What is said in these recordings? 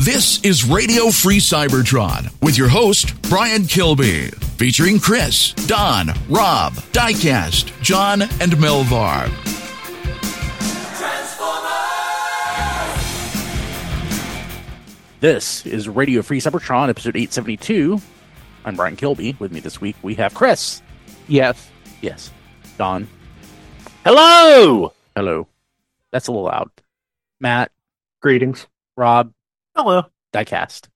This is Radio Free Cybertron with your host, Brian Kilby, featuring Chris, Don, Rob, Diecast, John, and Melvar. This is Radio Free Cybertron, episode 872. I'm Brian Kilby. With me this week, we have Chris. Yes. Yes. Don. Hello. Hello. That's a little loud. Matt. Greetings. Rob. Hello. Diecast.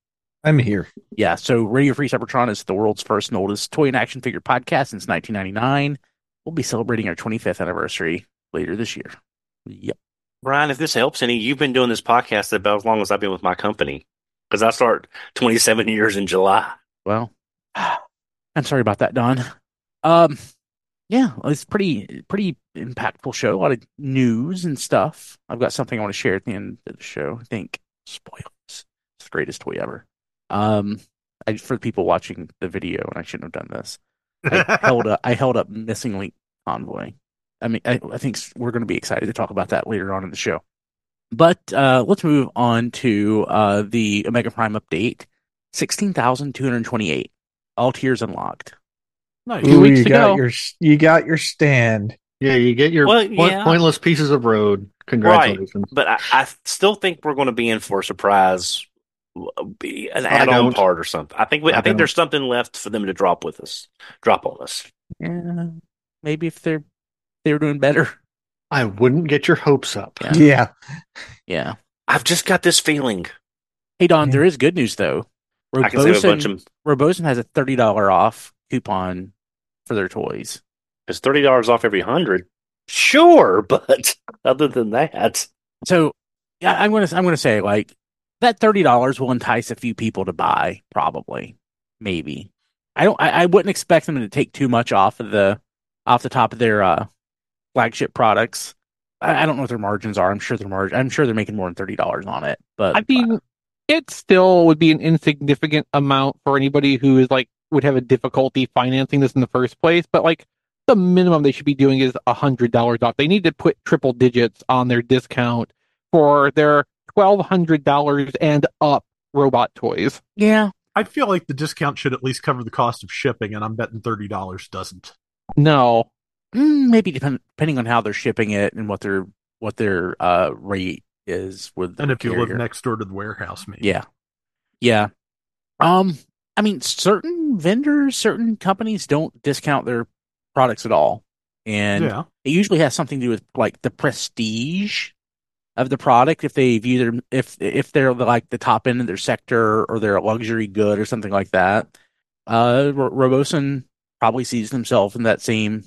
I'm here. Yeah, so Radio Free Cybertron is the world's first and oldest toy and action figure podcast since 1999. We'll be celebrating our 25th anniversary later this year. Yep. Brian, if this helps any, you've been doing this podcast about as long as I've been with my company. Because I start 27 years in July. Well, I'm sorry about that, Don. Um, yeah, it's pretty pretty impactful show. A lot of news and stuff. I've got something I want to share at the end of the show. I think spoilers. It's the greatest toy ever. Um, I, for the people watching the video, and I shouldn't have done this. I held up. I held up missing link convoy. I mean, I, I think we're going to be excited to talk about that later on in the show. But uh, let's move on to uh, the Omega Prime update. Sixteen thousand two hundred twenty-eight. All tiers unlocked. Nice. Ooh, weeks you got go. your you got your stand. Yeah, you get your Well, point- yeah. pointless pieces of road. Congratulations. But I, I still think we're going to be in for a surprise, be an add-on part or something. I think we, I, I think there's something left for them to drop with us, drop on us. Yeah, maybe if they're they were doing better. I wouldn't get your hopes up. Yeah. Yeah. Yeah. I've just got this feeling. Hey Don, there is good news though. I can save a bunch of Robosen has a thirty dollar off coupon for their toys. It's thirty dollars off every hundred. Sure, but other than that, So yeah, I'm gonna I'm gonna say like that thirty dollars will entice a few people to buy, probably, maybe. I don't. I, I wouldn't expect them to take too much off of the off the top of their uh, flagship products. I, I don't know what their margins are. I'm sure their margin. I'm sure they're making more than thirty dollars on it. But I mean, it still would be an insignificant amount for anybody who is like would have a difficulty financing this in the first place. But like the minimum they should be doing is a hundred dollars off. They need to put triple digits on their discount for their twelve hundred dollars and up robot toys. yeah, I feel like the discount should at least cover the cost of shipping, and I'm betting thirty dollars doesn't. No, mm, maybe depend, depending on how they're shipping it and what their what their uh, rate is with. the And if you live next door to the warehouse, maybe. Yeah. Yeah. Um, I mean, certain vendors, certain companies don't discount their products at all. And yeah. it usually has something to do with like the prestige of the product. If they view their, if, if they're like the top end of their sector or they're a luxury good or something like that, uh, Ro- Robosen probably sees themselves in that same,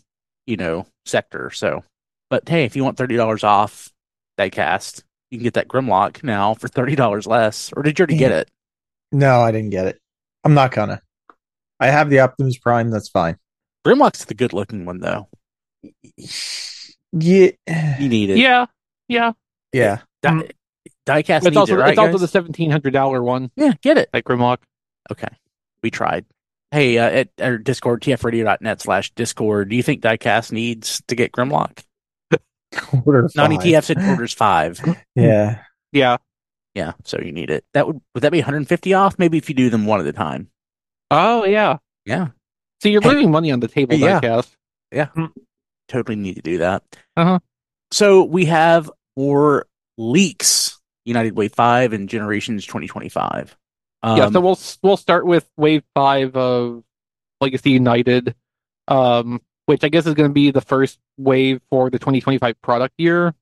you know, sector. So, but hey, if you want $30 off diecast, you can get that Grimlock now for $30 less. Or did you already get it? No, I didn't get it. I'm not gonna. I have the Optimus Prime. That's fine. Grimlock's the good looking one though. Yeah, You need it. yeah, yeah. Yeah. Di- diecast It's needs also it, right? it's also guys? the seventeen hundred dollar one, Yeah, get it. like Grimlock. Okay. We tried. Hey, uh, at our Discord, tfradio.net slash Discord, do you think Diecast needs to get Grimlock? Order Nani five. TF said orders five. Yeah, Yeah. Yeah, so you need it. That would would that be 150 off? Maybe if you do them one at a time. Oh yeah. Yeah, So you're Hey. leaving money on the table, Diecast. Yeah. diecast. totally need to do that. Uh-huh. So we have more leaks. United Way Five and Generations 2025. Um, yeah, so we'll we'll start with Wave Five of Legacy United, um, which I guess is going to be the first wave for the 2025 product year.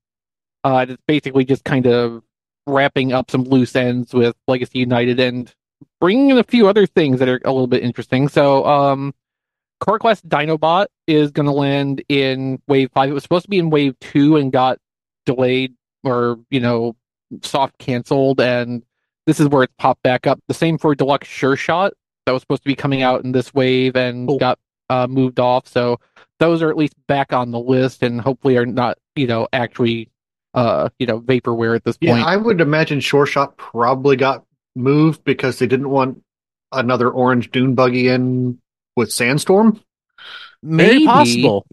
Uh, it's basically just kind of wrapping up some loose ends with Legacy United and bringing in a few other things that are a little bit interesting. So, um, Core Class Dinobot is going to land in Wave Five. It was supposed to be in Wave Two and got delayed or you know soft canceled and this is where it's popped back up. The same for Deluxe Sure Shot that was supposed to be coming out in this wave and Cool. got uh, moved off. So those are at least back on the list and hopefully are not, you know, actually, uh, you know, vaporware at this point. Yeah. I would imagine Sure Shot probably got moved because they didn't want another orange dune buggy in with Sandstorm. Very Maybe. possible.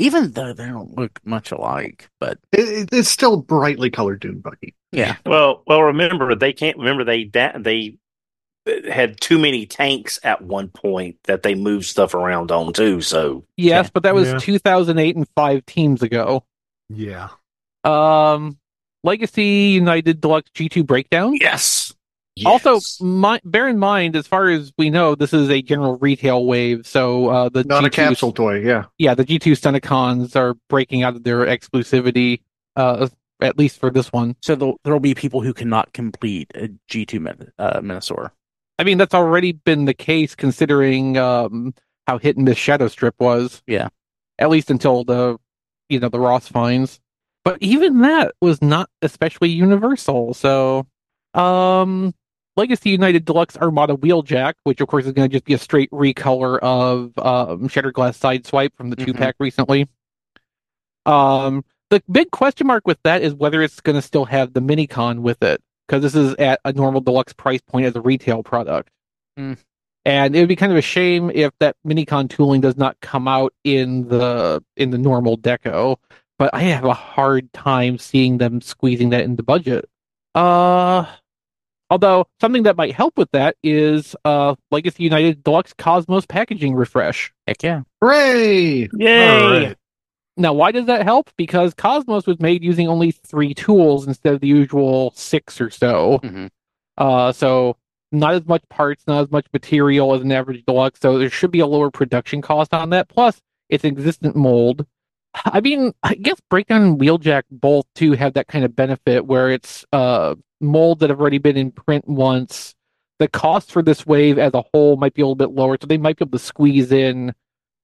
Even though they don't look much alike, but It, it- it's still brightly colored dune buggy. yeah, Well, well, remember they can't remember they da- they had too many tanks at one point that they moved stuff around on too. So Yes, Yeah. but that was Yeah. 2008 and five teams ago. Yeah. Um, Legacy United Deluxe G2 Breakdown. yes, Also, my, bear in mind, as far as we know, this is a general retail wave. So uh, the Not a G2 capsule toy, yeah. yeah, the G2 Stunticons are breaking out of their exclusivity, uh, at least for this one. so there'll, there'll be people who cannot complete a G two Min- uh, Menasor. I mean, that's already been the case considering um, how hit and miss Shadow Strip was. Yeah. At least until the, you know, the Ross finds. But even that was not especially universal. So, um, Legacy United Deluxe Armada Wheeljack, which of course is going to just be a straight recolor of um, Shattered Glass Sideswipe from the Mhm. two pack recently. Um, the big question mark with that is whether it's going to still have the Minicon with it because this is at a normal deluxe price point as a retail product. Hmm. And it would be kind of a shame if that Minicon tooling does not come out in the in the normal deco. But I have a hard time seeing them squeezing that into budget. Uh although something that might help with that is uh Legacy United Deluxe Cosmos packaging refresh. Heck yeah! Hooray! yay! All right. Now, why does that help? Because Cosmos was made using only three tools instead of the usual six or so. Mhm. Uh, so not as much parts, not as much material as an average deluxe. So there should be a lower production cost on that. Plus, it's an existent mold. I mean, I guess Breakdown and Wheeljack both too have that kind of benefit where it's uh molds that have already been in print once. The cost for this wave as a whole might be a little bit lower, so they might be able to squeeze in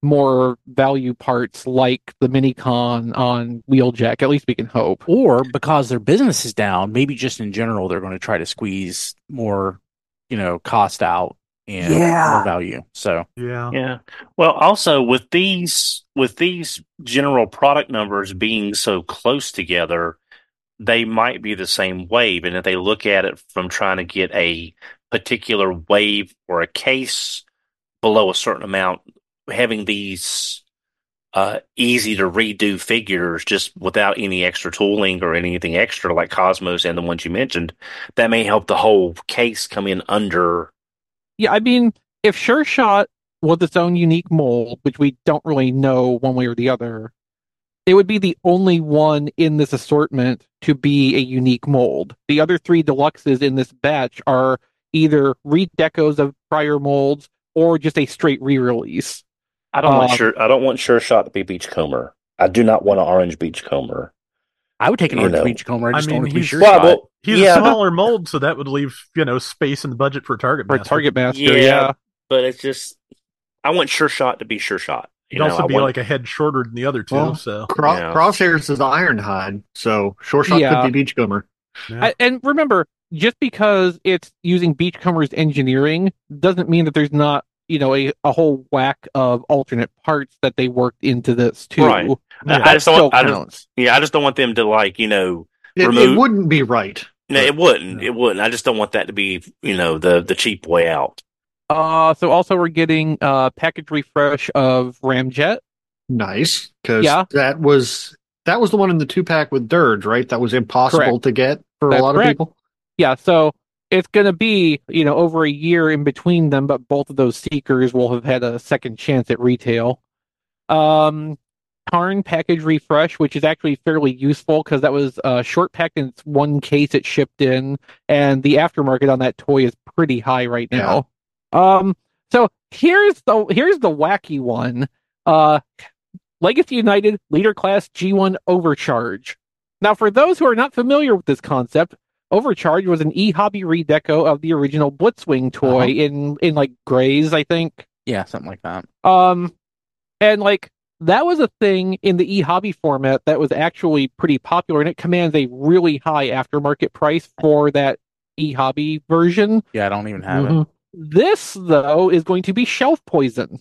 more value parts like the Minicon on Wheeljack. At least we can hope. Or because their business is down, maybe just in general they're going to try to squeeze more, you know, cost out and Yeah. more value. So Yeah. Yeah. Well, also with these with these general product numbers being so close together, they might be the same wave. And if they look at it from trying to get a particular wave or a case below a certain amount, having these uh, easy to redo figures just without any extra tooling or anything extra like Cosmos and the ones you mentioned, that may help the whole case come in under. Yeah, I mean, if Sure Shot was its own unique mold, which we don't really know one way or the other, it would be the only one in this assortment to be a unique mold. The other three deluxes in this batch are either redecos of prior molds or just a straight re-release. I don't want Um, sure. I don't want Sure Shot to be Beachcomber. I do not want an orange Beachcomber. I would take an You orange know. beachcomber. I I just mean, to be he's- sure Well, well, He's yeah, a smaller mold, so that would leave you know space in the budget for Target For Master. Target Master, Yeah. yeah. but it's just I want Sure Shot to be Sure Shot. He'd You know, also be want- like a head shorter than the other two. Well, so Cro- Yeah. Crosshairs is Ironhide, so Sure Shot Yeah. could be Beachcomber. yeah. I, and remember, just because it's using Beachcomber's engineering doesn't mean that there's not, you know, a, a whole whack of alternate parts that they worked into this too. Right. Yeah. I just don't. Still I just, yeah, I just don't want them to like you know. It, it wouldn't be right. No, it wouldn't. Yeah. It wouldn't. I just don't want that to be you know the the cheap way out. Uh, so also we're getting uh package refresh of Ramjet. Nice, because Yeah. that was that was the one in the two pack with Dirge, right? That was impossible Correct. to get for That's a lot correct. of people. Yeah, so it's gonna be you know over a year in between them, but both of those seekers will have had a second chance at retail. Um, Tarn package refresh, which is actually fairly useful because that was uh, short pack in its one case it shipped in, and the aftermarket on that toy is pretty high right now. Um, so here's the here's the wacky one. Uh, Legacy United Leader Class G1 Overcharge. Now, for those who are not familiar with this concept, Overcharge was an e-hobby redeco of the original Blitzwing toy Uh-huh. in in like grays, I think. yeah, something like that. Um, and like that was a thing in the e-hobby format that was actually pretty popular, and it commands a really high aftermarket price for that e-hobby version. Yeah, I don't even have it. Mhm. This though is going to be shelf poison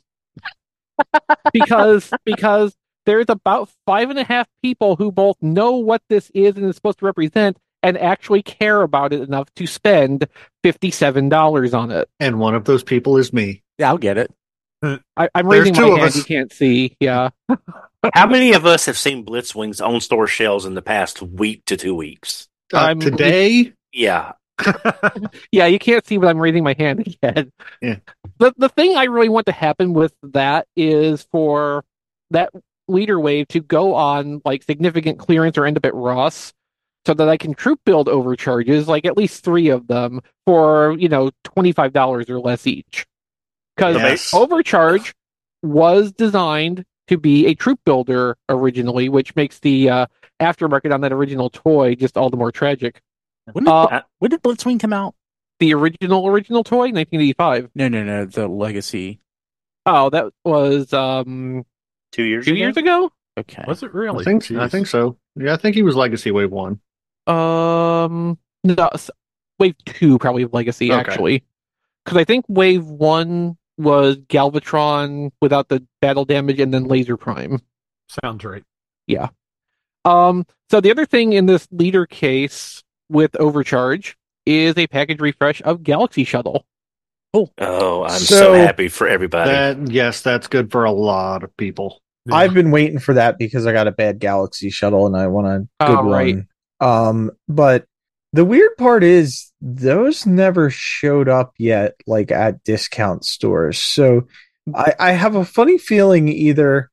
because because there's about five and a half people who both know what this is and is supposed to represent and actually care about it enough to spend fifty-seven dollars on it. And one of those people is me. Yeah, I'll get it. I, I'm raising two my of hand. us. You can't see. Yeah. How many of us have seen Blitzwings own store shelves in the past week to two weeks? Uh, I'm- today, Yeah, Yeah, you can't see, but I'm raising my hand again. Yeah. The the thing I really want to happen with that is for that leader wave to go on like significant clearance or end up at Ross, so that I can troop build overcharges, like at least three of them for you know twenty five dollars or less each. Because Yes. overcharge was designed to be a troop builder originally, which makes the uh, aftermarket on that original toy just all the more tragic. When did, Uh, when did Blitzwing come out? the original original toy, 1985. No, no, no. The Legacy. Oh, that was um two years. two ago? years ago. Okay. Was it really? I think I think so. Yeah, I think he was Legacy Wave One. Um, no, Wave Two probably of Legacy Okay. actually, because I think Wave One was Galvatron without the battle damage, and then Laser Prime. Sounds right. Yeah. Um, so the other thing in this leader case with Overcharge is a package refresh of Galaxy Shuttle. Oh, I'm so, So- happy for everybody. That yes, that's good for a lot of people. Yeah. I've been waiting for that because I got a bad Galaxy shuttle and I want a good Oh, right. one. Um, but the weird part is those never showed up yet, like at discount stores. So I, I have a funny feeling either,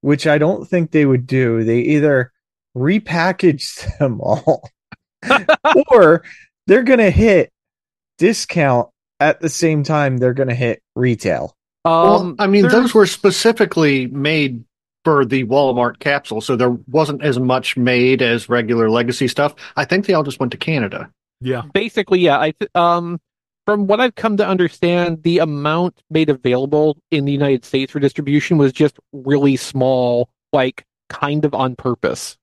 which I don't think they would do, they either repackaged them all or they're gonna hit discount at the same time they're gonna hit retail. Um, well, I mean, those were specifically made for the Walmart capsule, so there wasn't as much made as regular Legacy stuff. I think they all just went to Canada. Yeah. basically yeah i th- um from what i've come to understand the amount made available in the united states for distribution was just really small like kind of on purpose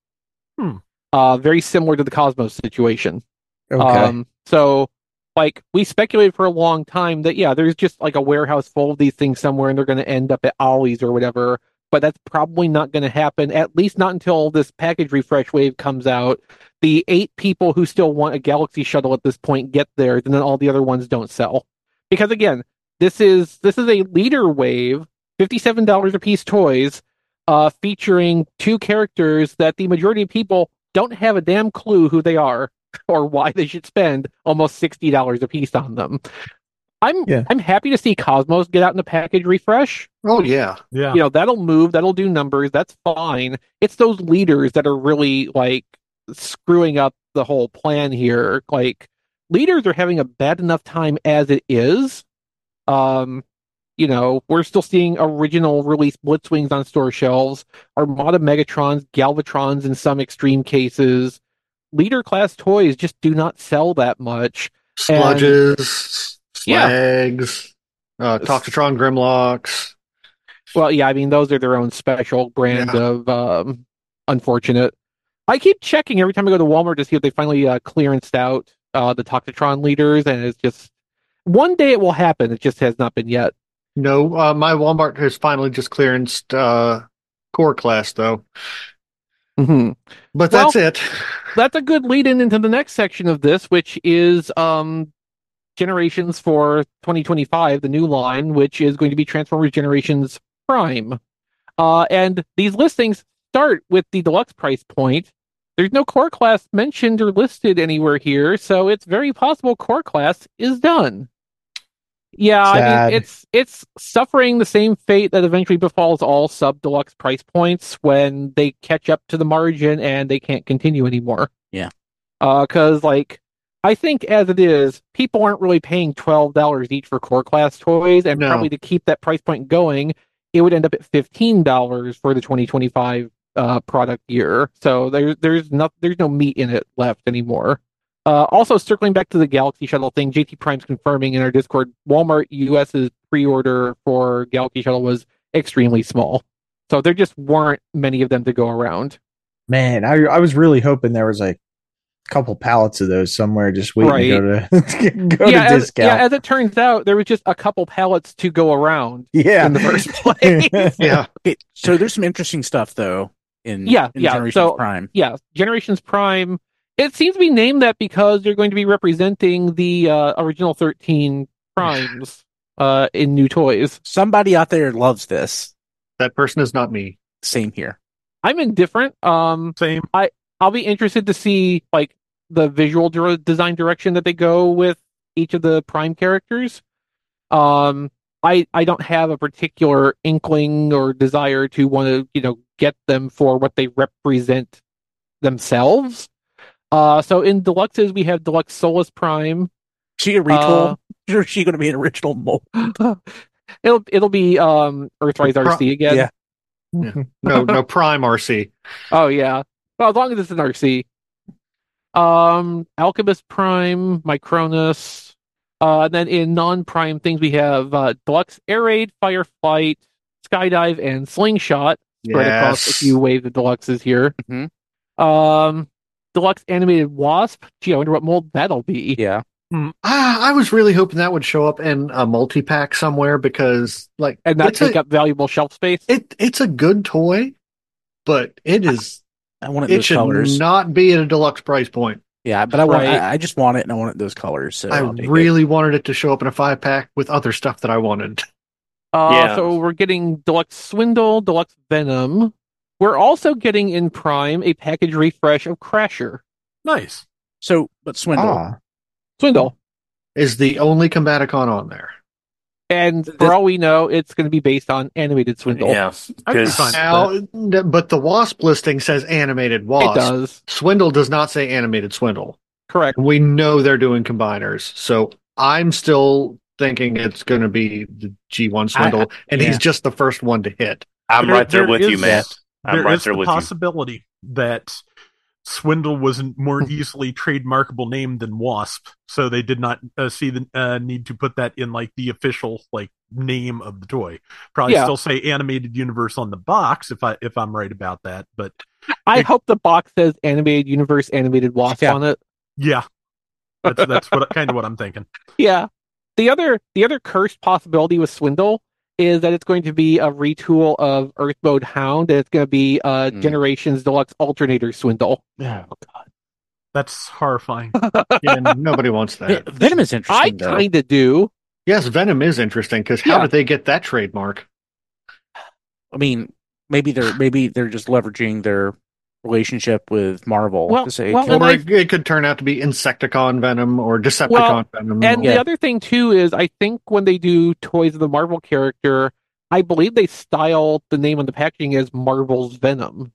Hmm. uh very similar to the cosmos situation Okay. um so like we speculated for a long time that yeah there's just like a warehouse full of these things somewhere and they're going to end up at ollie's or whatever but that's probably not going to happen at least not until this package refresh wave comes out. The eight people who still want a galaxy shuttle at this point get theirs and then all the other ones don't sell. Because again this is this is a leader wave $57 a piece toys uh featuring two characters that the majority of people don't have a damn clue who they are or why they should spend almost $60 a piece on them i'm Yeah. i'm happy to see cosmos get out in the package refresh. Oh yeah, Yeah. you know that'll move that'll do numbers that's fine. It's those leaders that are really like screwing up the whole plan here. Like leaders are having a bad enough time as it is. Um you know we're still seeing original release blitzwings on store shelves armada megatrons galvatrons in some extreme cases. Leader class toys just do not sell that much. And- sludges, Yeah. uh, Toxitron Grimlocks. Well, yeah, I mean those are their own special brand Yeah. of um, unfortunate. I keep checking every time I go to Walmart to see if they finally uh, clearanced out uh, the Toxitron leaders, and it's just one day it will happen. It just has not been yet. No, uh, my Walmart has finally just clearanced uh, core class though, hmm but Well- that's it. That's a good lead in into the next section of this, which is um, generations for 2025, the new line, which is going to be Transformers Generations Prime. Uh, and these listings start with the deluxe price point. There's no core class mentioned or listed anywhere here, so it's very possible core class is done. Yeah, I mean it's it's suffering the same fate that eventually befalls all sub deluxe price points when they catch up to the margin and they can't continue anymore. Yeah. Uh, cause like I think as it is, people aren't really paying twelve dollars each for core class toys, and No. probably to keep that price point going, it would end up at fifteen dollars for the twenty twenty five uh product year. So there's there's no there's no meat in it left anymore. Uh, also, circling back to the Galaxy Shuttle thing, JT Prime's confirming in our Discord, Walmart US's pre-order for Galaxy Shuttle was extremely small, so there just weren't many of them to go around. Man, I I was really hoping there was like couple pallets of those somewhere just waiting Right. to go to go yeah, to as, discount. yeah, as it turns out, there was just a couple pallets to go around Yeah. in the first place. Yeah. Okay, so there's some interesting stuff though in Yeah, in yeah, Generations so- Prime. yeah, Generations Prime. It seems to be named that because they're going to be representing the uh, original 13 primes uh, in new toys. Somebody out there loves this. That person is not me. Same here. I'm indifferent. Um, Same. I'll be interested to see like the visual dir- design direction that they go with each of the prime characters. Um, I I don't have a particular inkling or desire to want to you know get them for what they represent themselves. Uh, so in deluxes we have deluxe Solus Prime. She a retool? Uh, is she going to be an original mold? it'll it'll be um Earthrise Pro- RC again. yeah. No, no Prime RC. Oh yeah. Well, as long as it's an RC. Um, Alchemist Prime, Micronus. Uh, and then in non-prime things we have uh, Deluxe Air Raid, Firefight, Skydive, and Slingshot spread across a Yes. few waves of deluxes here. Mhm. Um, Deluxe Animated Wasp. Gee, I wonder what mold that'll be. Yeah. Ah, I was really hoping that would show up in a multi pack somewhere because, like, And not take a, up valuable shelf space. it. It's a good toy, but it is. I want it It those should colors. not be at a deluxe price point. yeah, but I want. Right. I, I just want it, and I want it those colors. So I I'll it. really wanted it to show up in a five pack with other stuff that I wanted. Uh, Yeah. So we're getting Deluxe Swindle, Deluxe Venom. We're also getting in Prime a package refresh of Crasher. Nice. So, but Swindle. Ah, Swindle. Is the only Combaticon on there? And Th- for all we know, it's going to be based on animated Swindle. Yeah, I'd be because fine. Now, n- but the Wasp listing says animated Wasp. It does. Swindle does not say animated Swindle. Correct. We know they're doing combiners, so I'm still thinking it's going to be the G1 Swindle, and yeah. he's just the first one to hit. I'm There- right there, there with you, is- Matt. I'm There right is there the with you. possibility that Swindle was a more easily trademarkable name than Wasp, so they did not uh, see the uh, need to put that in like the official like name of the toy. Probably Yeah. still say animated universe on the box if I if I'm right about that, but I It- hope the box says animated universe, animated wasp Yeah. on it. yeah, that's that's what kind of what I'm thinking. Yeah. The other the other cursed possibility with Swindle is that it's going to be a retool of Earth Mode Hound, and it's going to be uh, Mm. Generations Deluxe Alternator Swindle. Oh God. That's horrifying. Yeah, nobody wants that. Venom is interesting. though. kind of do. Yes, Venom is interesting because how Yeah. did they get that trademark? I mean, maybe they're maybe they're just leveraging their relationship with Marvel Well- say, well, Or I- it, it could turn out to be Insecticon Venom or Decepticon Well, Venom. And or- the other thing too is, I think when they do toys of the Marvel character, I believe they style the name on the packaging as Marvel's Venom.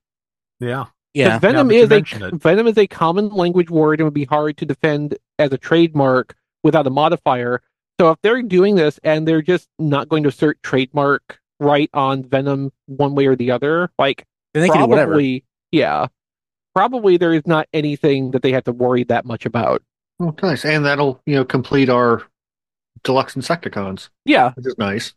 Yeah, yeah, Venom now that you is a it. Venom is a common language word and would be hard to defend as a trademark without a modifier. So if they're doing this and they're just not going to assert trademark right on Venom one way or the other, like then they can do whatever. Probably yeah. Probably there is not anything that they have to worry that much about. Oh, nice. And that'll, you know, complete our deluxe Insecticons, Yeah. which is nice.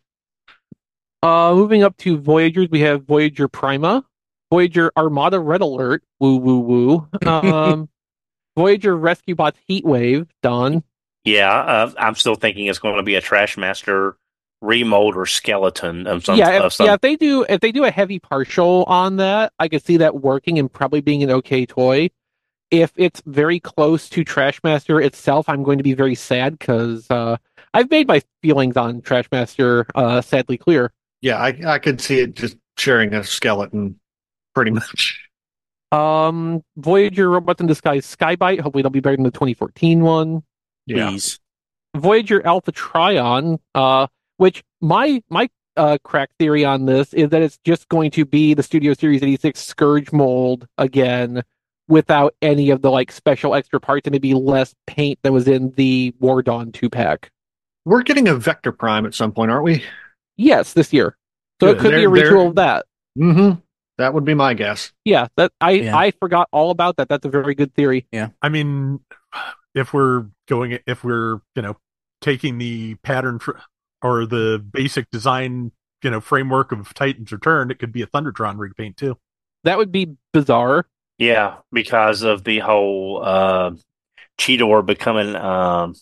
Uh moving up to Voyagers, we have Voyager Prima, Voyager Armada Red Alert, woo woo woo. Um Voyager Rescue Bots Heatwave, Don. Yeah, uh, I'm still thinking it's going to be a Trashmaster remold or skeleton of some. yeah, of if, some yeah. If they do, if they do a heavy partial on that, I could see that working and probably being an okay toy. If it's very close to Trashmaster itself, I'm going to be very sad because uh, I've made my feelings on Trashmaster uh, sadly clear. Yeah, I, I could see it just sharing a skeleton pretty much. Um, Voyager Robots in Disguise Sky-Byte. Hopefully, they'll be better than the 2014 one. Yeah. Please. Voyager Alpha Trion, uh, which my my uh, crack theory on this is that it's just going to be the Studio Series 86 Scourge mold again, without any of the like special extra parts and maybe less paint that was in the War Dawn two pack. We're getting a Vector Prime at some point, aren't we? Yes, this year. So it could be a They're- they're- retool of that. Mm-hmm. That would be my guess. Yeah, that I Yeah. I forgot all about that. That's a very good theory. Yeah. I mean, if we're going, if we're you know taking the pattern fr- or the basic design, you know, framework of Titan's Return, it could be a Thundertron repaint too. That would be bizarre. Yeah, because of the whole uh, Cheetor becoming um,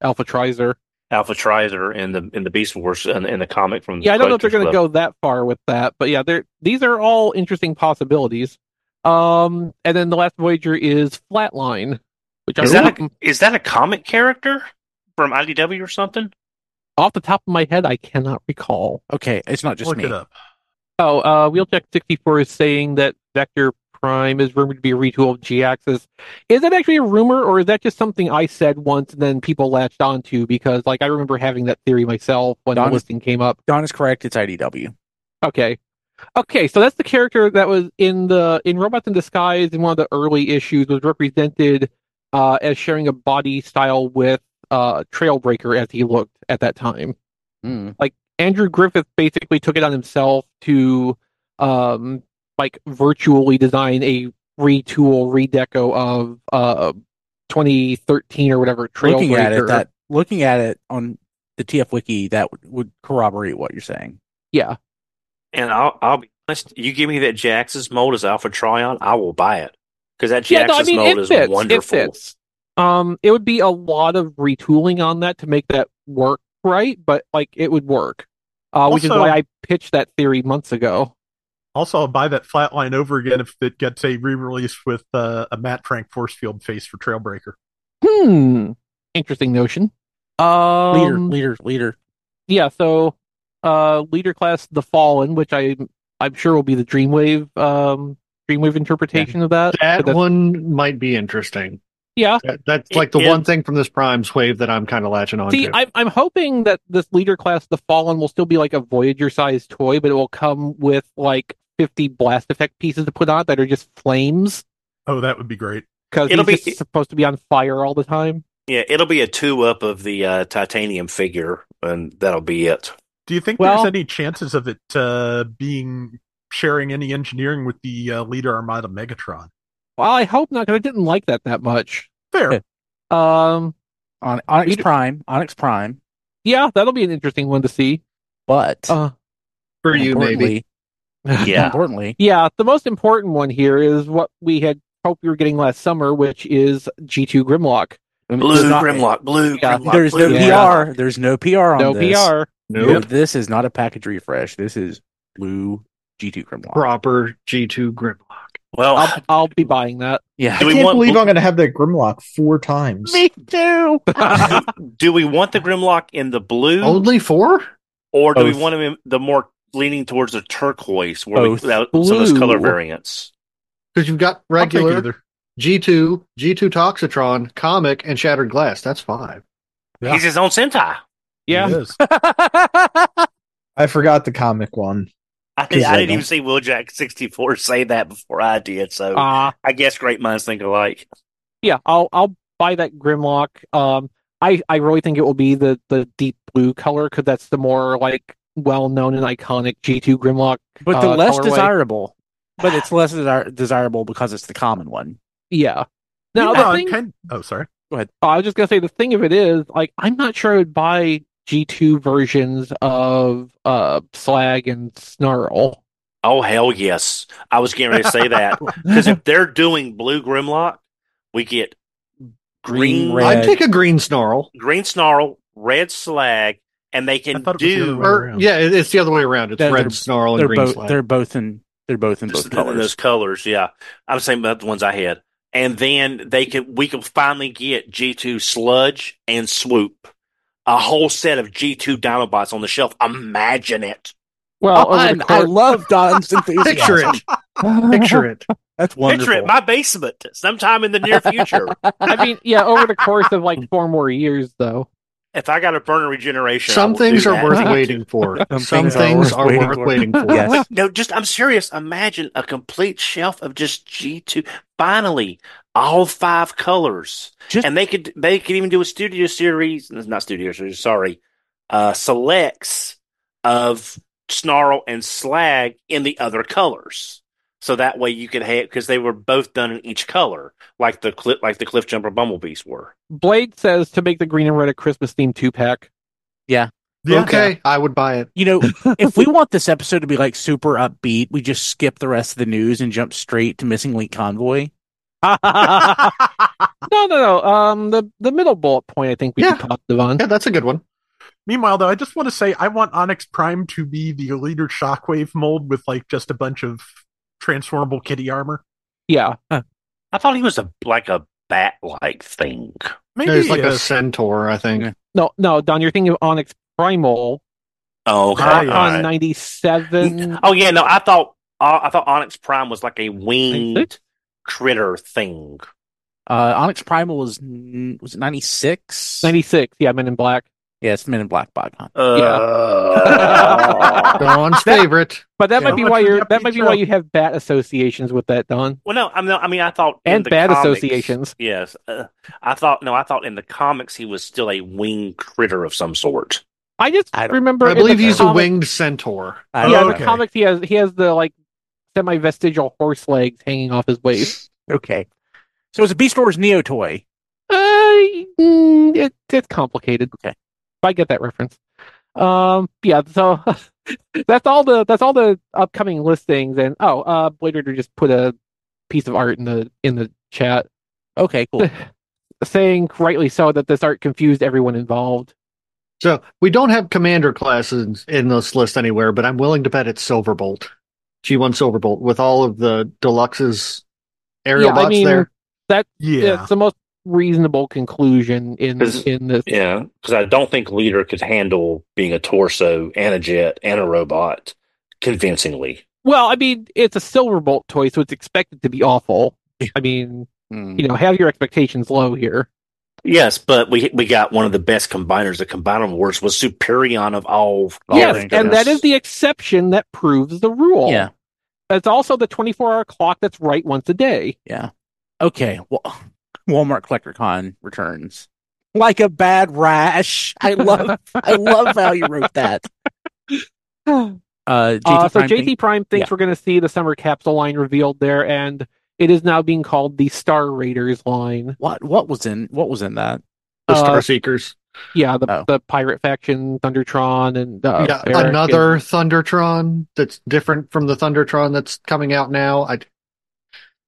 Alpha Trizer. Alpha Trizer in the in the Beast Wars in, in the comic from. Yeah, I don't know if they're going to go that far with that, but yeah, they're these are all interesting possibilities. Um, and then the last Voyager is Flatline, which Is I that a, is that a comic character from IDW or something? Off the top of my head I cannot recall. Okay, it's not just Look me. it up. Oh, uh, Wheeljack sixty four is saying that Vector Prime is rumored to be a retool of Jhiaxus. Is that actually a rumor, or is that just something I said once and then people latched onto? Because like I remember having that theory myself when Don- the listing came up. Don is correct. It's IDW. Okay. Okay, so that's the character that was in the in Robots in Disguise in one of the early issues was represented uh, as sharing a body style with uh, Trailbreaker as he looked at that time. like Andrew Griffith basically took it on himself to um, like virtually design a retool, redeco of uh, 2013 or whatever Trailbreaker. Looking at it, that looking at it on the TF Wiki, that would, would corroborate what you're saying. yeah, And I'll I'll be honest, you give me that Jhiaxus mold as Alpha Trion, I will buy it because that yeah. No, I Jhiaxus mean mold it is fits. wonderful. It fits. Um, it would be a lot of retooling on that to make that work right, but like it would work. Uh, which is why I pitched that theory months ago. Also, I'll buy that flatline over again if it gets a re-release with uh, a Matt Frank force field face for Trailbreaker. Hmm, interesting notion. Um, Leader, leader, leader. yeah, so uh leader class the fallen, which I I'm sure will be the Dreamwave um Dreamwave interpretation of that. That one might be interesting. Yeah. That, that's like the It- one thing from this Prime's wave that I'm kind of latching on See, to. I'm I'm hoping that this leader class, the Fallen, will still be like a Voyager sized toy, but it will come with like 50 blast effect pieces to put on that are just flames Oh, that would be great. because It'll he's be- just supposed to be on fire all the time. Yeah, it'll be a two up of the uh, titanium figure, and that'll be it. Do you think Well- there's any chances of it uh, being sharing any engineering with the uh, leader Armada Megatron? Well, I hope not because I didn't like that that much. Fair. Um, On Onyx Leader- Prime, Onyx Prime, yeah, that'll be an interesting one to see. but Uh, For you, maybe. Yeah. importantly, yeah, the most important one here is what we had hoped we were getting last summer, which is G2 Grimlock. Blue not- Grimlock, blue Yeah, Grimlock. There's no blue Yeah. PR. There's no PR on No this. PR. Nope. This is not a package refresh. This is blue G2 Grimlock. Proper G2 Grimlock. Well, I'll, I'll be buying that. Yeah. I Do we can't want believe I'm going to have that Grimlock four times. Me too. do we want the Grimlock in the blue, Only four? or do we want him in the more leaning towards the turquoise, where Both. we that, some of those color Blue. variants? Because you've got regular. G2, G2 Toxitron, Comic, and Shattered Glass. That's five. Yeah. He's his own Sentai. Yeah. It is. I forgot the comic one. I, did, Cause I I didn't even don't- see Wheeljack sixty four say that before I did. So Uh, I guess great minds think alike. yeah, I'll I'll buy that Grimlock. Um, I I really think it will be the the deep blue color because that's the more like well known and iconic G two Grimlock. But the uh, less colorway. desirable. But it's less desir- desirable because it's the common one. Yeah. Now Yeah, the thing, kind- oh, sorry. Go ahead. I was just gonna say the thing of it is like I'm not sure I would buy G two versions of uh Slag and Snarl. Oh hell yes! I was getting ready to say that because if they're doing blue Grimlock, we get green, Green, red. I'd take a green Snarl. green snarl, red slag, and they can thought it was the other do Or yeah, it's the other way around. It's They're- red they're- Snarl and They're green both Slag. they're both in they're both in both those colors. colors. Yeah, I'm saying about the ones I had, and then they can we can finally get G two sludge and swoop, a whole set of G two Dinobots on the shelf. Imagine it. Well, Oh, over I, the I course- love Don's enthusiasm. Picture it. Picture it. That's wonderful. Picture it, my basement, sometime in the near future. I mean, yeah, over the course of like four more years, though. if I got a burner regeneration, Some will things do are that. worth waiting for. Some Some things are worth are waiting worth for. waiting for. Yes. No, just I'm serious. Imagine a complete shelf of just G two. Finally, all five colors, Just- and they could they could even do a studio series. Not studio series. Sorry, uh, selects of snarl and slag in the other colors. So that way you could have because they were both done in each color, like the clip, like the Cliffjumper Bumblebees were. Blade says to make the green and red a Christmas themed two pack. Yeah. okay, I would buy it. You know, if we want this episode to be like super upbeat, we just skip the rest of the news and jump straight to missing link convoy. No, no, no. Um, the the middle bullet point I think we Yeah. can talk on. Yeah, that's a good one. Meanwhile, though, I just want to say I want Onyx Prime to be the leader Shockwave mold with like just a bunch of transformable kitty armor. Yeah, I thought he was a like a bat like thing. Maybe There's like a centaur, I think. Yeah. no, no, Don, you're thinking of Onyx Primal Oh, okay. Ah, yeah. on ninety seven. Oh yeah, no, I thought uh, I thought Onyx Prime was like a winged 96? Critter thing. Uh, Onyx Primal was was it ninety six? 96, yeah, Men in Black. Yeah, it's Men in Black Bogcon. Uh, Don's That- favorite. But that Yeah. might be why you're that might be why you have bat associations with that, Don. well, no, I mean, I mean, I thought in And the bad comics- associations. Yes, uh, I thought no, I thought in the comics he was still a winged critter of some sort. I just I remember. I believe the he's a winged centaur. I Oh, Yeah, don't in the comics he has he has the like semi vestigial horse legs hanging off his waist. Okay. So it's a Beast Wars Neo toy. Uh, mm, it, it's complicated. Okay. I get that reference. Um, yeah. So that's all the that's all the upcoming listings. And oh, uh, Blade Runner just put a piece of art in the in the chat Okay, cool. saying saying rightly so that this art confused everyone involved. So we don't have commander classes in this list anywhere, but I'm willing to bet it's Silverbolt. G1 Silverbolt with all of the deluxes aerial Yeah, I bots mean, there. Yeah. It's the most reasonable conclusion in Is- in this. Yeah, because I don't think Leader could handle being a torso and a jet and a robot convincingly. Well, I mean, it's a Silverbolt toy, so it's expected to be awful. I mean, Hmm. you know, have your expectations low here. Yes, but we we got one of the best combiners. The combiner wars was Superion of all. all yes, things. and that is the exception that proves the rule. Yeah. It's also the 24 hour clock that's right once a day. Yeah. Okay. Well, Walmart CollectorCon returns like a bad rash. I love. I love how you wrote that. Uh, JT Uh, so Prime JT thing- Prime thinks Yeah. we're going to see the summer capsule line revealed there, and it is now being called the Star Raiders line. What? What was in? What was in that? The uh, Star Seekers. Yeah, the, Oh. the pirate faction, Thundertron, and uh, yeah, Varric another and- Thundertron that's different from the Thundertron that's coming out now. I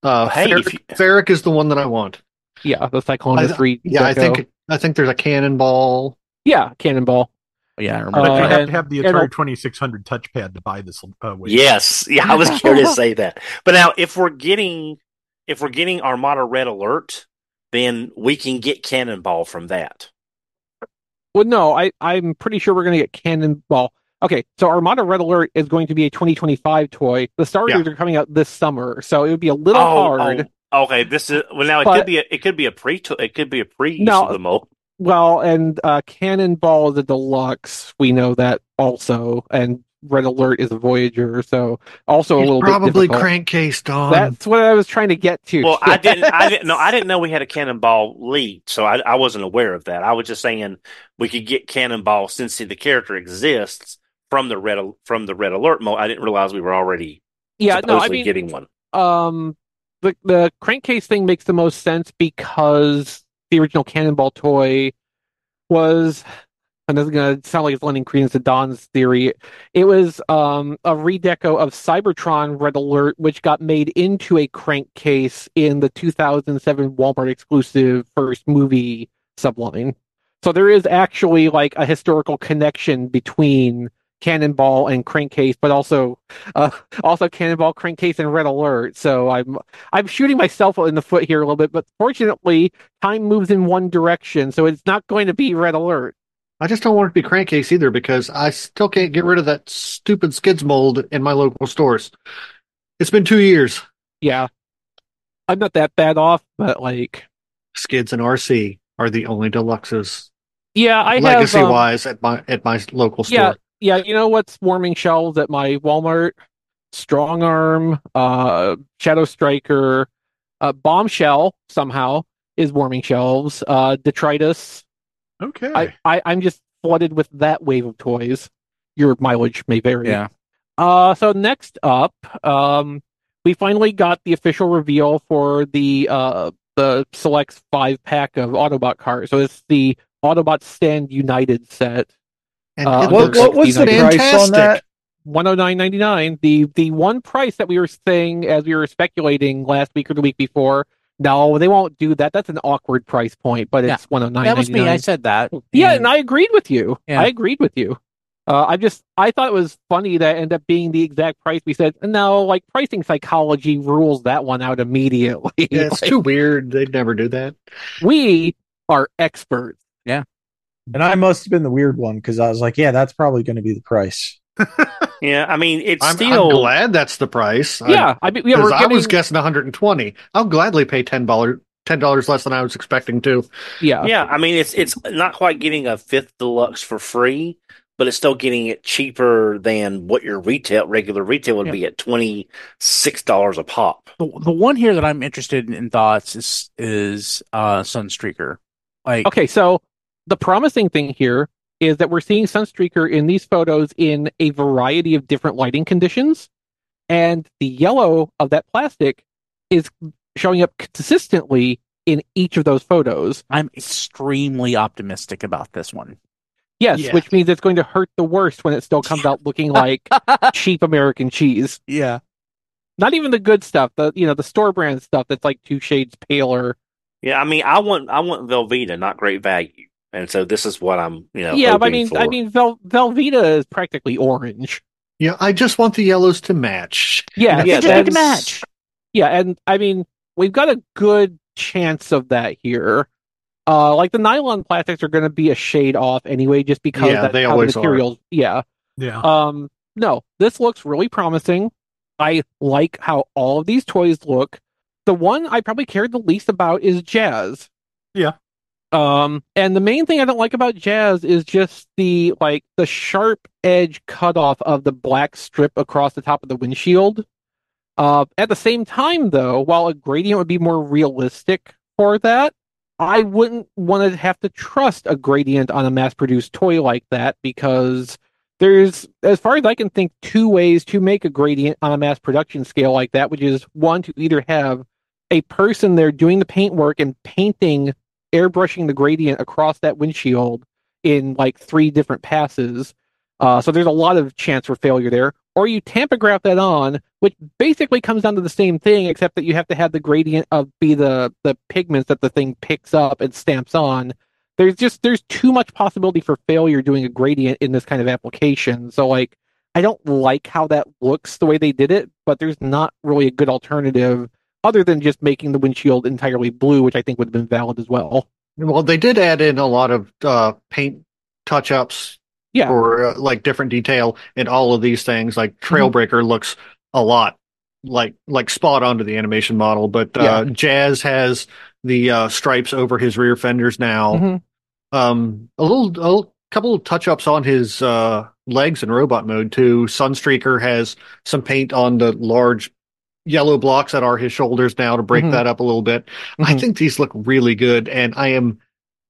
uh Hey, Ferric, you- Ferric is the one that I want. yeah, the Cyclone I- three. Yeah, I think I think there's a cannonball. yeah, Cannonball. Oh, yeah, I But remember. Uh, you have and- to have the and Atari I'll- 2600 touchpad to buy this uh. Yes, yeah, I was going to say that. But now, if we're getting if we're getting Armada Red Alert, then we can get Cannonball from that. Well, no, I I'm pretty sure we're going to get Cannonball. Okay, so Armada Red Alert is going to be a 2025 toy. The Star Yeah. Are coming out this summer, so it would be a little Oh, hard. oh, okay, this is well. Now it But- could be a, it could be a pre it could be a pre No. of the mold. Well, and uh, Cannonball is a deluxe. We know that also, and Red Alert is a Voyager, so also a little probably bit difficult. crankcased on. That's what I was trying to get to. Well, I didn't. I didn't know. I didn't know we had a Cannonball lead, so I, I wasn't aware of that. I was just saying we could get Cannonball since the character exists from the red from the Red Alert mode. I didn't realize we were already yeah, no, I mean, getting one. um, the the crankcase thing makes the most sense because the original Cannonball toy was, and this is gonna sound like it's lending credence to Don's theory. It was um a redeco of Cybertron Red Alert, which got made into a crankcase in the 2007 Walmart exclusive first movie subline. So there is actually like a historical connection between Cannonball and Crankcase, but also uh, also Cannonball, Crankcase, and Red Alert. So I'm I'm shooting myself in the foot here a little bit, but fortunately, time moves in one direction, so it's not going to be Red Alert. I just don't want it to be crankcase either because I still can't get rid of that stupid skids mold in my local stores. It's been two years. Yeah, I'm not that bad off, but like, Skids and RC are the only deluxes yeah, I legacy have um, wise at my at my local store. Yeah, yeah. You know what's warming shelves at my Walmart? Strongarm, uh, Shadow Striker, uh, Bombshell somehow is warming shelves. Uh, Detritus. Okay. I, I I'm just flooded with that wave of toys. Your mileage may vary. Yeah. Uh, so next up, um, we finally got the official reveal for the uh the Selects five pack of Autobot cars. So it's the Autobot Stand United set. And Uh, it What, what was the fantastic. price on that? One hundred nine ninety nine. The the one price that we were saying as we were speculating last week or the week before. No, they won't do that. That's an awkward price point, but it's one hundred nine. That was me. I said that. Yeah, and I agreed with you. Yeah. I agreed with you. Uh, I just I thought it was funny that it ended up being the exact price we said. No, like pricing psychology rules that one out immediately. Yeah, it's Like, too weird. They'd never do that. we are experts. Yeah, and I must have been the weird one because I was like, yeah, that's probably going to be the price. Yeah, I mean, it's I'm, still. I'm glad that's the price. yeah, I mean, yeah, because we're I was guessing 120. I'll gladly pay ten dollars ten dollars less than I was expecting to. yeah, Yeah, I mean, it's it's not quite getting a fifth deluxe for free, but it's still getting it cheaper than what your retail regular retail would Yeah. be at twenty six dollars a pop. The, the one here that I'm interested in, in thoughts is is uh Sunstreaker. Like Okay, so the promising thing here is that we're seeing Sunstreaker in these photos in a variety of different lighting conditions, and the yellow of that plastic is showing up consistently in each of those photos. I'm extremely optimistic about this one. Yes, Yeah. which means it's going to hurt the worst when it still comes out looking like cheap American cheese. Yeah. Not even the good stuff, the you know the store brand stuff that's like two shades paler. Yeah, I mean, I want I want Velveeta, not Great Value, and so this is what I'm you know. yeah, but I mean, for. I mean, Vel- Velveeta is practically orange. Yeah, I just want the yellows to match. Yeah, Yeah, They just need to match. Yeah, and I mean, we've got a good chance of that here. Uh, like the nylon plastics are going to be a shade off anyway, just because Yeah, that's they how always the are. materials. Yeah. Yeah. Um. No, this looks really promising. I like how all of these toys look. The one I probably cared the least about is Jazz. Yeah. Um, and the main thing I don't like about Jazz is just the like the sharp edge cutoff of the black strip across the top of the windshield. Uh, at the same time, though, while a gradient would be more realistic for that, I wouldn't want to have to trust a gradient on a mass-produced toy like that because there's, as far as I can think, two ways to make a gradient on a mass production scale like that, which is one to either have a person there doing the paint work and painting, airbrushing the gradient across that windshield in like three different passes. Uh, so there's a lot of chance for failure there. Or you tampograph that on, which basically comes down to the same thing, except that you have to have the gradient of be the the pigments that the thing picks up and stamps on. There's just there's too much possibility for failure doing a gradient in this kind of application. So like I don't like how that looks the way they did it, but there's not really a good alternative other than just making the windshield entirely blue, which I think would have been valid as well. Well, they did add in a lot of uh, paint touch-ups Yeah. for uh, like different detail in all of these things. Like Trailbreaker looks a lot like like spot onto the animation model, but uh, Yeah. Jazz has the uh, stripes over his rear fenders now. Mhm. Um, a little, a little- couple of touch-ups on his uh, legs in robot mode too. Sunstreaker has some paint on the large yellow blocks that are his shoulders now to break Mhm. that up a little bit. I Mhm. think these look really good, and I am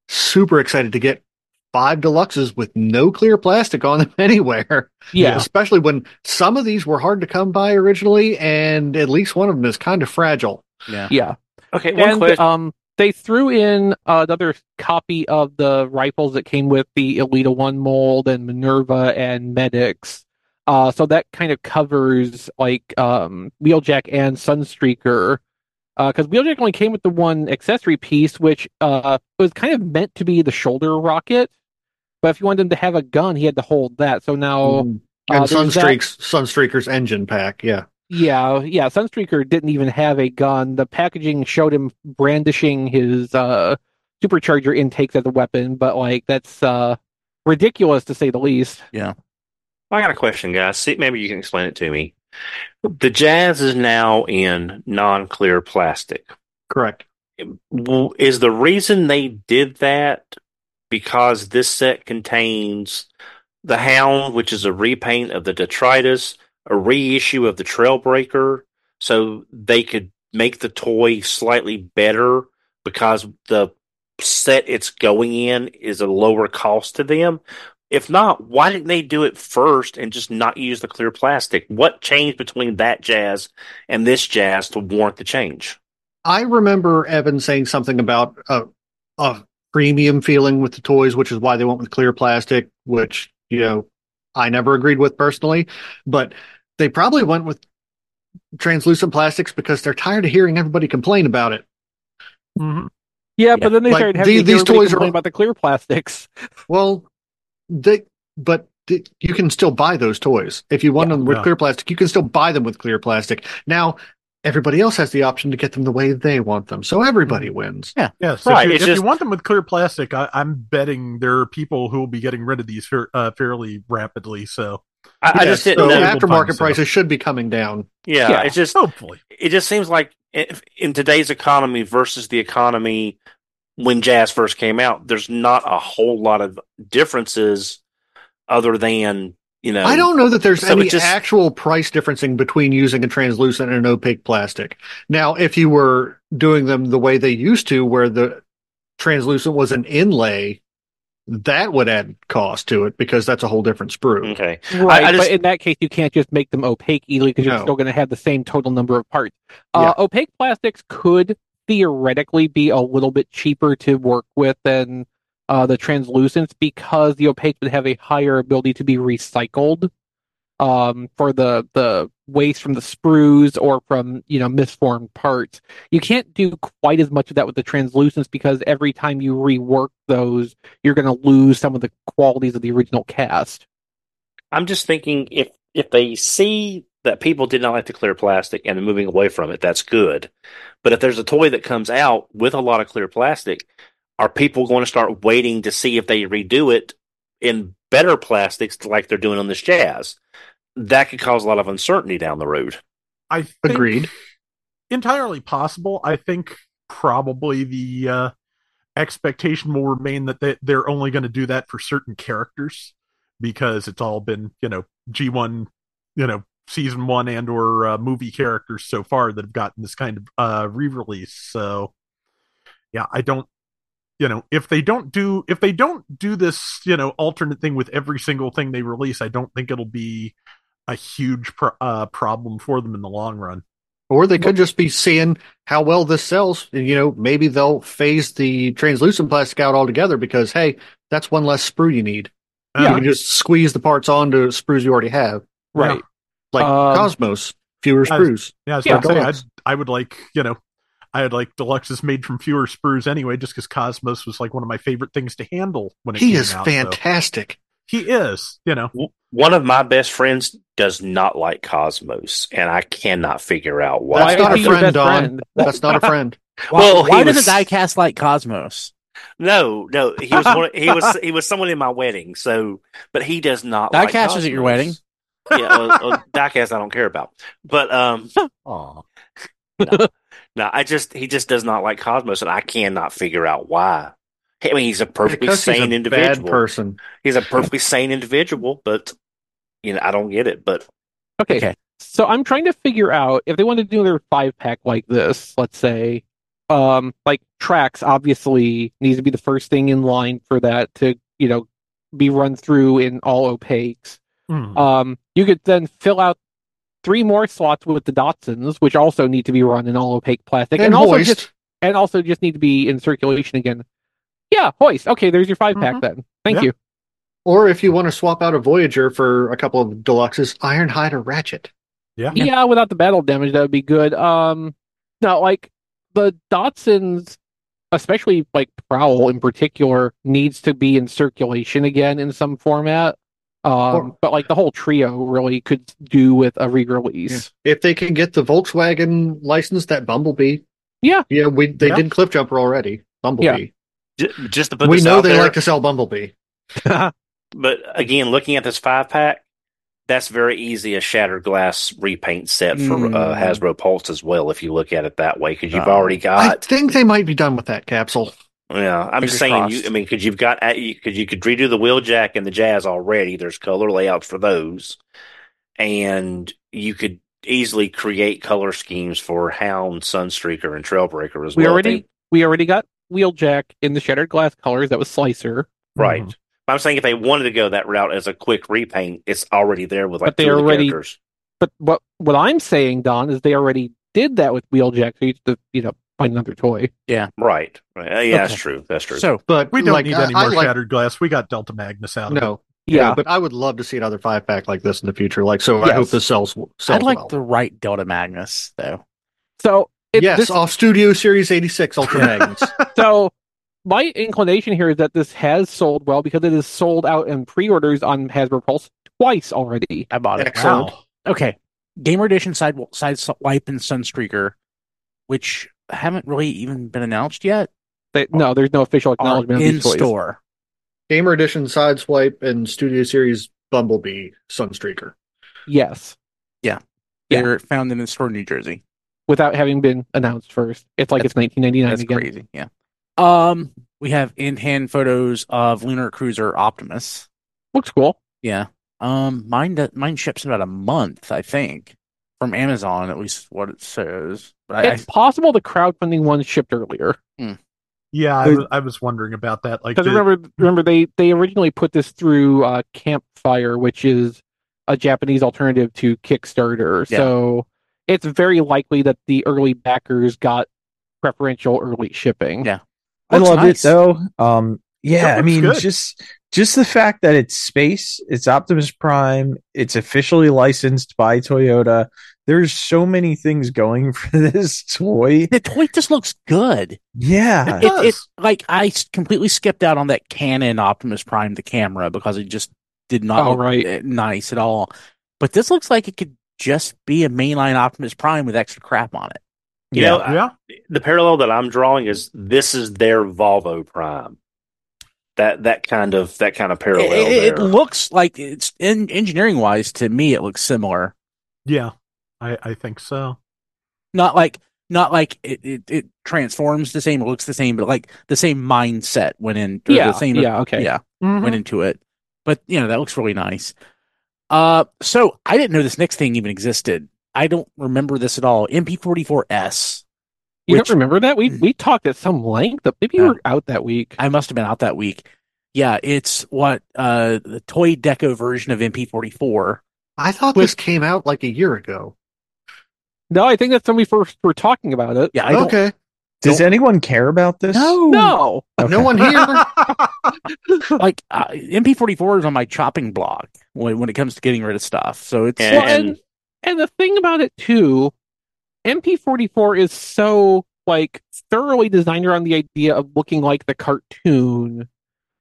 super excited to get five deluxes with no clear plastic on them anywhere. Yeah. Especially when some of these were hard to come by originally, and at least one of them is kind of fragile. Yeah. Yeah. okay, one and question. um, they threw in another copy of the rifles that came with the Elita One mold and Minerva and Medics. Uh, so that kind of covers like um, Wheeljack and Sunstreaker. Because Wheeljack only came with the one accessory piece, which uh, was kind of meant to be the shoulder rocket. But if you wanted him to have a gun, he had to hold that. So now, Mm. uh, and that- Sunstreak's Sunstreaker's engine pack, yeah. yeah, yeah. Sunstreaker didn't even have a gun. The packaging showed him brandishing his uh, supercharger intakes as a weapon, but like that's uh, ridiculous to say the least. I got a question, guys. See, maybe you can explain it to me. The Jazz is now in non-clear plastic. Correct. Is the reason they did that because this set contains the Hound, which is a repaint of the Detritus, a reissue of the Trailbreaker, so they could make the toy slightly better because the set it's going in is a lower cost to them? If not, why didn't they do it first and just not use the clear plastic? What changed between that jazz and this jazz to warrant the change? I remember Evan saying something about a, a premium feeling with the toys, which is why they went with clear plastic, which you know, I never agreed with personally, but they probably went with translucent plastics because they're tired of hearing everybody complain about it. Mhm. Yeah, but then they Like, started the- having to these toys are- complain about the clear plastics. Well, they, but th- you can still buy those toys. If you want them with Yeah. clear plastic, you can still buy them with clear plastic. Now, everybody else has the option to get them the way they want them. So everybody wins. Yeah, yeah. so Right, if, you, if just- you want them with clear plastic, I, I'm betting there are people who will be getting rid of these fair, uh, fairly rapidly. So I, I just didn't so know. Able to find aftermarket stuff. prices should be coming down. Yeah, Yeah. it's just hopefully, it just seems like if, in today's economy versus the economy when jazz first came out, there's not a whole lot of differences other than you know. I don't know that there's so any just- actual price differencing between using a translucent and an opaque plastic. Now, if you were doing them the way they used to, where the translucent was an inlay, that would add cost to it because that's a whole different sprue. Okay, Right, I just- but in that case, you can't just make them opaque easily because you're No. still going to have the same total number of parts. Uh, Opaque plastics could theoretically be a little bit cheaper to work with than uh, the translucents because the opaque would have a higher ability to be recycled um, for the the waste from the sprues or from you know misformed parts. You can't do quite as much of that with the translucents because every time you rework those, you're going to lose some of the qualities of the original cast. I'm just thinking if if they see that people did not like the clear plastic and moving away from it, that's good. But if there's a toy that comes out with a lot of clear plastic, are people going to start waiting to see if they redo it in better plastics like they're doing on this jazz? That could cause a lot of uncertainty down the road. I think Agreed. entirely possible. I think probably the uh, expectation will remain that they, they're only going to do that for certain characters because it's all been you know G1, you know season one and or uh, movie characters so far that have gotten this kind of uh, re-release. So yeah, I don't. You know, if they don't do if they don't do this, you know, alternate thing with every single thing they release, I don't think it'll be a huge pro- uh, problem for them in the long run. Or they could just be seeing how well this sells. And, you know, maybe they'll phase the translucent plastic out altogether because, hey, that's one less sprue you need. You Uh, can just squeeze the parts onto sprues you already have. Yeah. Like Um, Cosmos, fewer I was- sprues. Yeah, I was Yeah, say, I'd, Deluxe. I would like, you know, I would like Deluxes made from fewer sprues anyway, just because Cosmos was like one of my favorite things to handle when it He came is out. so- fantastic. He is, you know. One of my best friends does not like Cosmos, and I cannot figure out why. That's not a friend, Don. friend? That's not a friend. Why, Well, why he does was- a diecast like Cosmos? No, no, he was one, he was he was someone in my wedding. So, but he does not. like Diecast was at your wedding? Yeah, well, well, diecast I don't care about. But um, Aw. no, I just he just does not like Cosmos, and I cannot figure out why. I mean, he's a perfectly Because he's sane a individual. bad person. He's a perfectly sane individual, but you know, I don't get it. But Okay. Okay. So I'm trying to figure out if they want to do their five pack like this, let's say, um, like tracks obviously needs to be the first thing in line for that to, you know, be run through in all opaques. Hmm. Um, you could then fill out three more slots with the Datsuns, which also need to be run in all opaque plastic, And, also hoist. just and also just need to be in circulation again. Yeah, hoist. Okay, there's your 5 pack Mhm. then. Thank Yeah. you. Or if you want to swap out a Voyager for a couple of deluxes, Ironhide or Ratchet. yeah. Yeah. without the battle damage, that would be good. Um, no, like the Datsuns, especially like Prowl in particular, needs to be in circulation again in some format. Um, Or- but like the whole trio really could do with a re-release. If they can get the Volkswagen license, that Bumblebee. Yeah. Yeah, we they Yeah. did Cliffjumper already. Bumblebee. j- just to put We this know out they there, like to sell Bumblebee. But again, looking at this five pack, that's very easy a shattered glass repaint set for uh, Mm. Hasbro Pulse as well. If you look at it that way, because you've Oh. already got. I think they might be done with that capsule. Yeah, I'm just saying. You. I mean, because you've got because you could redo the wheeljack and the jazz already. There's color layouts for those, and you could easily create color schemes for Hound, Sunstreaker, and Trailbreaker as we well. already we already got Wheeljack in the shattered glass colors. That was Slicer. right. Mhm. I'm saying if they wanted to go that route as a quick repaint, it's already there with like But they two of the characters. But what what I'm saying, Don, is they already did that with Wheeljack. So you to you know find another toy. Yeah, right. right. Uh, yeah, that's true. That's true. So but We don't like, need I- any I more like- shattered glass. We got Delta Magnus out of it. No, Yeah, but I would love to see another five pack like this in the future. Like, so I hope this sells. sells I'd like well. the right Delta Magnus though. so it, yes, this, off Studio Series 86 Ultra Magnus. so my inclination here is that this has sold well because it is sold out in pre-orders on Hasbro Pulse twice already. I bought it. Excellent. Wow. Okay, Gamer Edition side side wipe and Sunstreaker, which haven't really even been announced yet, They, no, there's no official are acknowledgement of in these toys. store. Gamer Edition Sideswipe and Studio Series Bumblebee Sunstreaker. Yes, Yeah. They're found in the store in New Jersey. without having been announced first. It's like it's 1999 That's again. crazy. Yeah. Um, we have in hand photos of Lunar Cruiser Optimus. Looks cool. Yeah. Um, mine do- mine ships in about a month, I think, from Amazon. At least what it says. But I, It's possible the crowdfunding one shipped earlier. Yeah, I was, I was wondering about that. Like, Because the- remember, remember they they originally put this through uh, Campfire, which is a Japanese alternative to Kickstarter. Yeah. So it's very likely that the early backers got preferential early shipping. Yeah. I Looks love nice. it though. Um, yeah, I mean, good. just just the fact that it's space, it's Optimus Prime, it's officially licensed by Toyota. There's so many things going for this toy. the toy just looks good. Yeah, It It, it like I completely skipped out on that Canon Optimus Prime the camera because it just did not Oh, look right. uh, nice at all. But this looks like it could just be a mainline Optimus Prime with extra crap on it. You Yeah. know, I- yeah, the parallel that I'm drawing is this is their Volvo Prime. That that kind of that kind of parallel It, it- it looks like it's in engineering wise to me. It looks similar. yeah, I, I think so. Not like not like it, it, it transforms the same, it looks the same, but like the same mindset went in. or Yeah, the same, yeah, okay. yeah. Mhm. went into it. But you know, that looks really nice. Uh so I didn't know this next thing even existed. I don't remember this at all. MP44S. You which- don't remember that? We we talked at some length. Maybe you Yeah. were out that week. I must have been out that week. Yeah, it's what uh the toy deco version of MP44. I thought this came out like a year ago. No, I think that's when we first were talking about it. Yeah, I don't okay. Does anyone care about this? No. No. Okay. No one here. like uh, MP44 is on my chopping block when when it comes to getting rid of stuff. So it's And- Well, and and the thing about it too, MP44 is so like thoroughly designed around the idea of looking like the cartoon.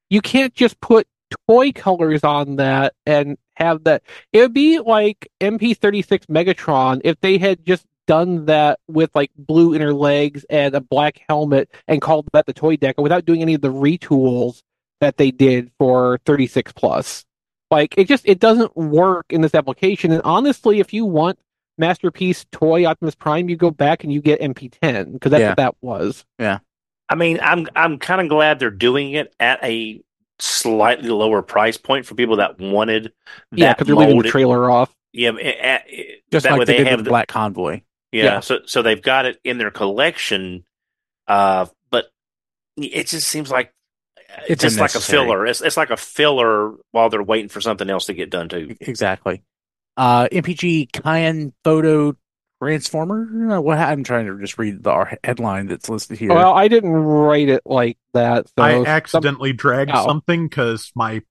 You can't just put toy colors on that and have that. It would be like MP36 Megatron if they had just done that with like blue inner legs and a black helmet and called that the toy deco without doing any of the retools that they did for 36 plus. Like it just it doesn't work in this application. And honestly, if you want masterpiece toy Optimus Prime, you go back and you get MP10 because that's Yeah. what that was. Yeah. I mean, I'm I'm kind of glad they're doing it at a slightly lower price point for people that wanted that yeah, because they're leaving the trailer off. Yeah, just that like they, they have the, Black Convoy. yeah, Yeah. So so they've got it in their collection, uh, but it just seems like It's just like a filler. It's it's like a filler while they're waiting for something else to get done too. Exactly. Uh, MPG Kaen Photo Transformer. Uh, What I'm trying to just read the headline that's listed here. Well, I didn't write it like that. So I some- accidentally dragged Oh. something because my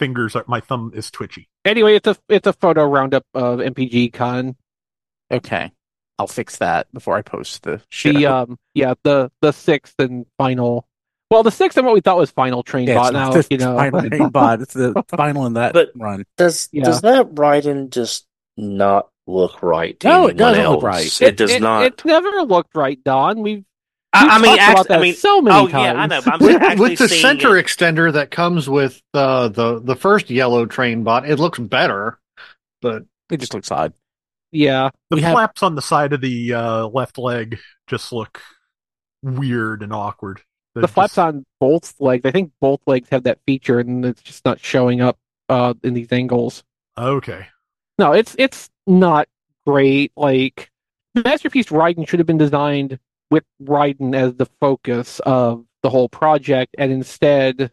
fingers are my thumb is twitchy. anyway, it's a it's a photo roundup of MPG Kaen. okay, I'll fix that before I post the show. The um yeah the the sixth and final. Well, the sixth and what we thought was final train Yeah, bot. Now the you know. final main bot. It's the final in that But- run. Does Yeah. does that writing just not look right? To No, it doesn't else? look right. It, does not. It's never looked right, Don. We've, I, we've I mean, talked about actually, that I mean, so many oh times. yeah, I know. But I'm with, with the center it- extender that comes with uh, the the first yellow train bot, it looks better. But It just looks odd. yeah, The We have- flaps on the side of the uh, left leg just look weird and awkward. They're the flaps just- on both legs. I think both legs have that feature, and it's just not showing up uh, in these angles. Okay. No, it's it's not great. Like Masterpiece Raiden should have been designed with Raiden as the focus of the whole project, and instead,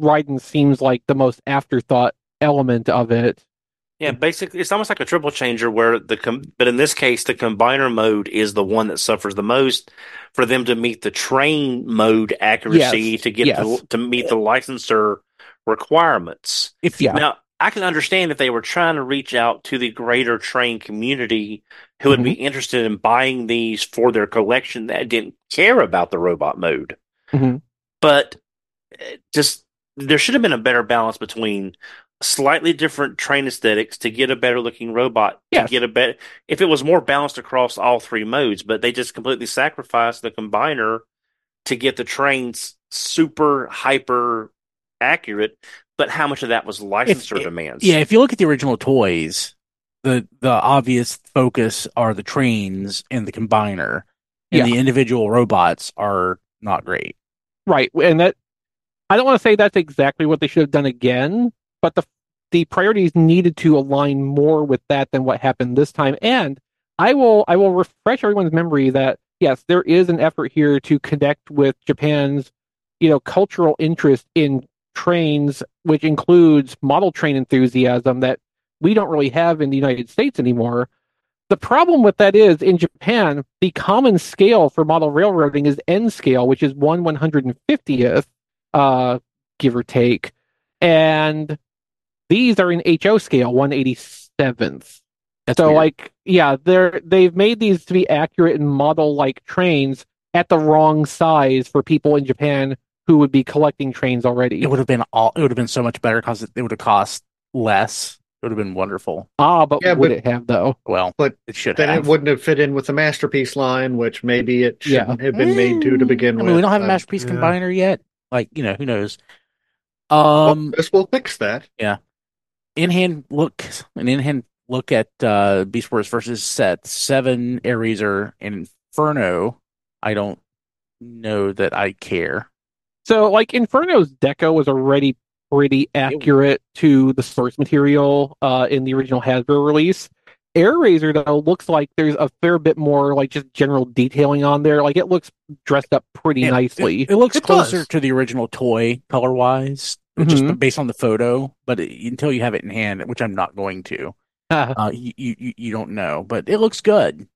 Raiden seems like the most afterthought element of it. Yeah, basically, it's almost like a triple changer where the com- but in this case, the combiner mode is the one that suffers the most for them to meet the train mode accuracy Yes, to get yes. to, to meet the licensor requirements. If yeah, Now, I can understand if they were trying to reach out to the greater train community who would be interested in buying these for their collection that didn't care about the robot mode. Mhm. But uh, just there should have been a better balance between slightly different train aesthetics to get a better looking robot Yes. to get a better if it was more balanced across all three modes but they just completely sacrificed the combiner to get the trains super hyper accurate but how much of that was licensor If- demands yeah. If you look at the original toys, the the obvious focus are the trains and the combiner, and Yeah. the individual robots are not great. Right, and that I don't want to say that's exactly what they should have done again, but the the priorities needed to align more with that than what happened this time. And I will I will refresh everyone's memory that yes, there is an effort here to connect with Japan's you know cultural interest in trains, which includes model train enthusiasm that we don't really have in the United States anymore. The problem with that is in Japan, the common scale for model railroading is N scale, which is one one hundred and fiftieth, uh, give or take, and these are in HO scale, one eighty seventh. That's So, weird. like, yeah, they're they've made these to be accurate and model like trains at the wrong size for people in Japan who would be collecting trains already. it would have been all. It would have been so much better because it, would have cost less. It would have been wonderful. ah, but Yeah, would but- it have though? Well, But it should Then have. it wouldn't have fit in with the masterpiece line, which maybe it Yeah. shouldn't have been made to to begin I with. mean, we don't have a Uh, masterpiece yeah. combiner yet. Like you know, who knows? well, Um, this will fix that. Yeah. In hand look an in hand look at uh Beast Wars versus Set Seven, Airazor, and Inferno. I don't know that I care. So, like, Inferno's deco was already pretty accurate to the source material uh, in the original Hasbro release. Airazor, though, looks like there's a fair bit more, like, just general detailing on there. Like, it looks dressed up pretty It- nicely. It, it looks It closer does. to the original toy color wise, just Mhm. based on the photo. But until you have it in hand, which I'm not going to, Uh, uh, you, you you don't know. But it looks good.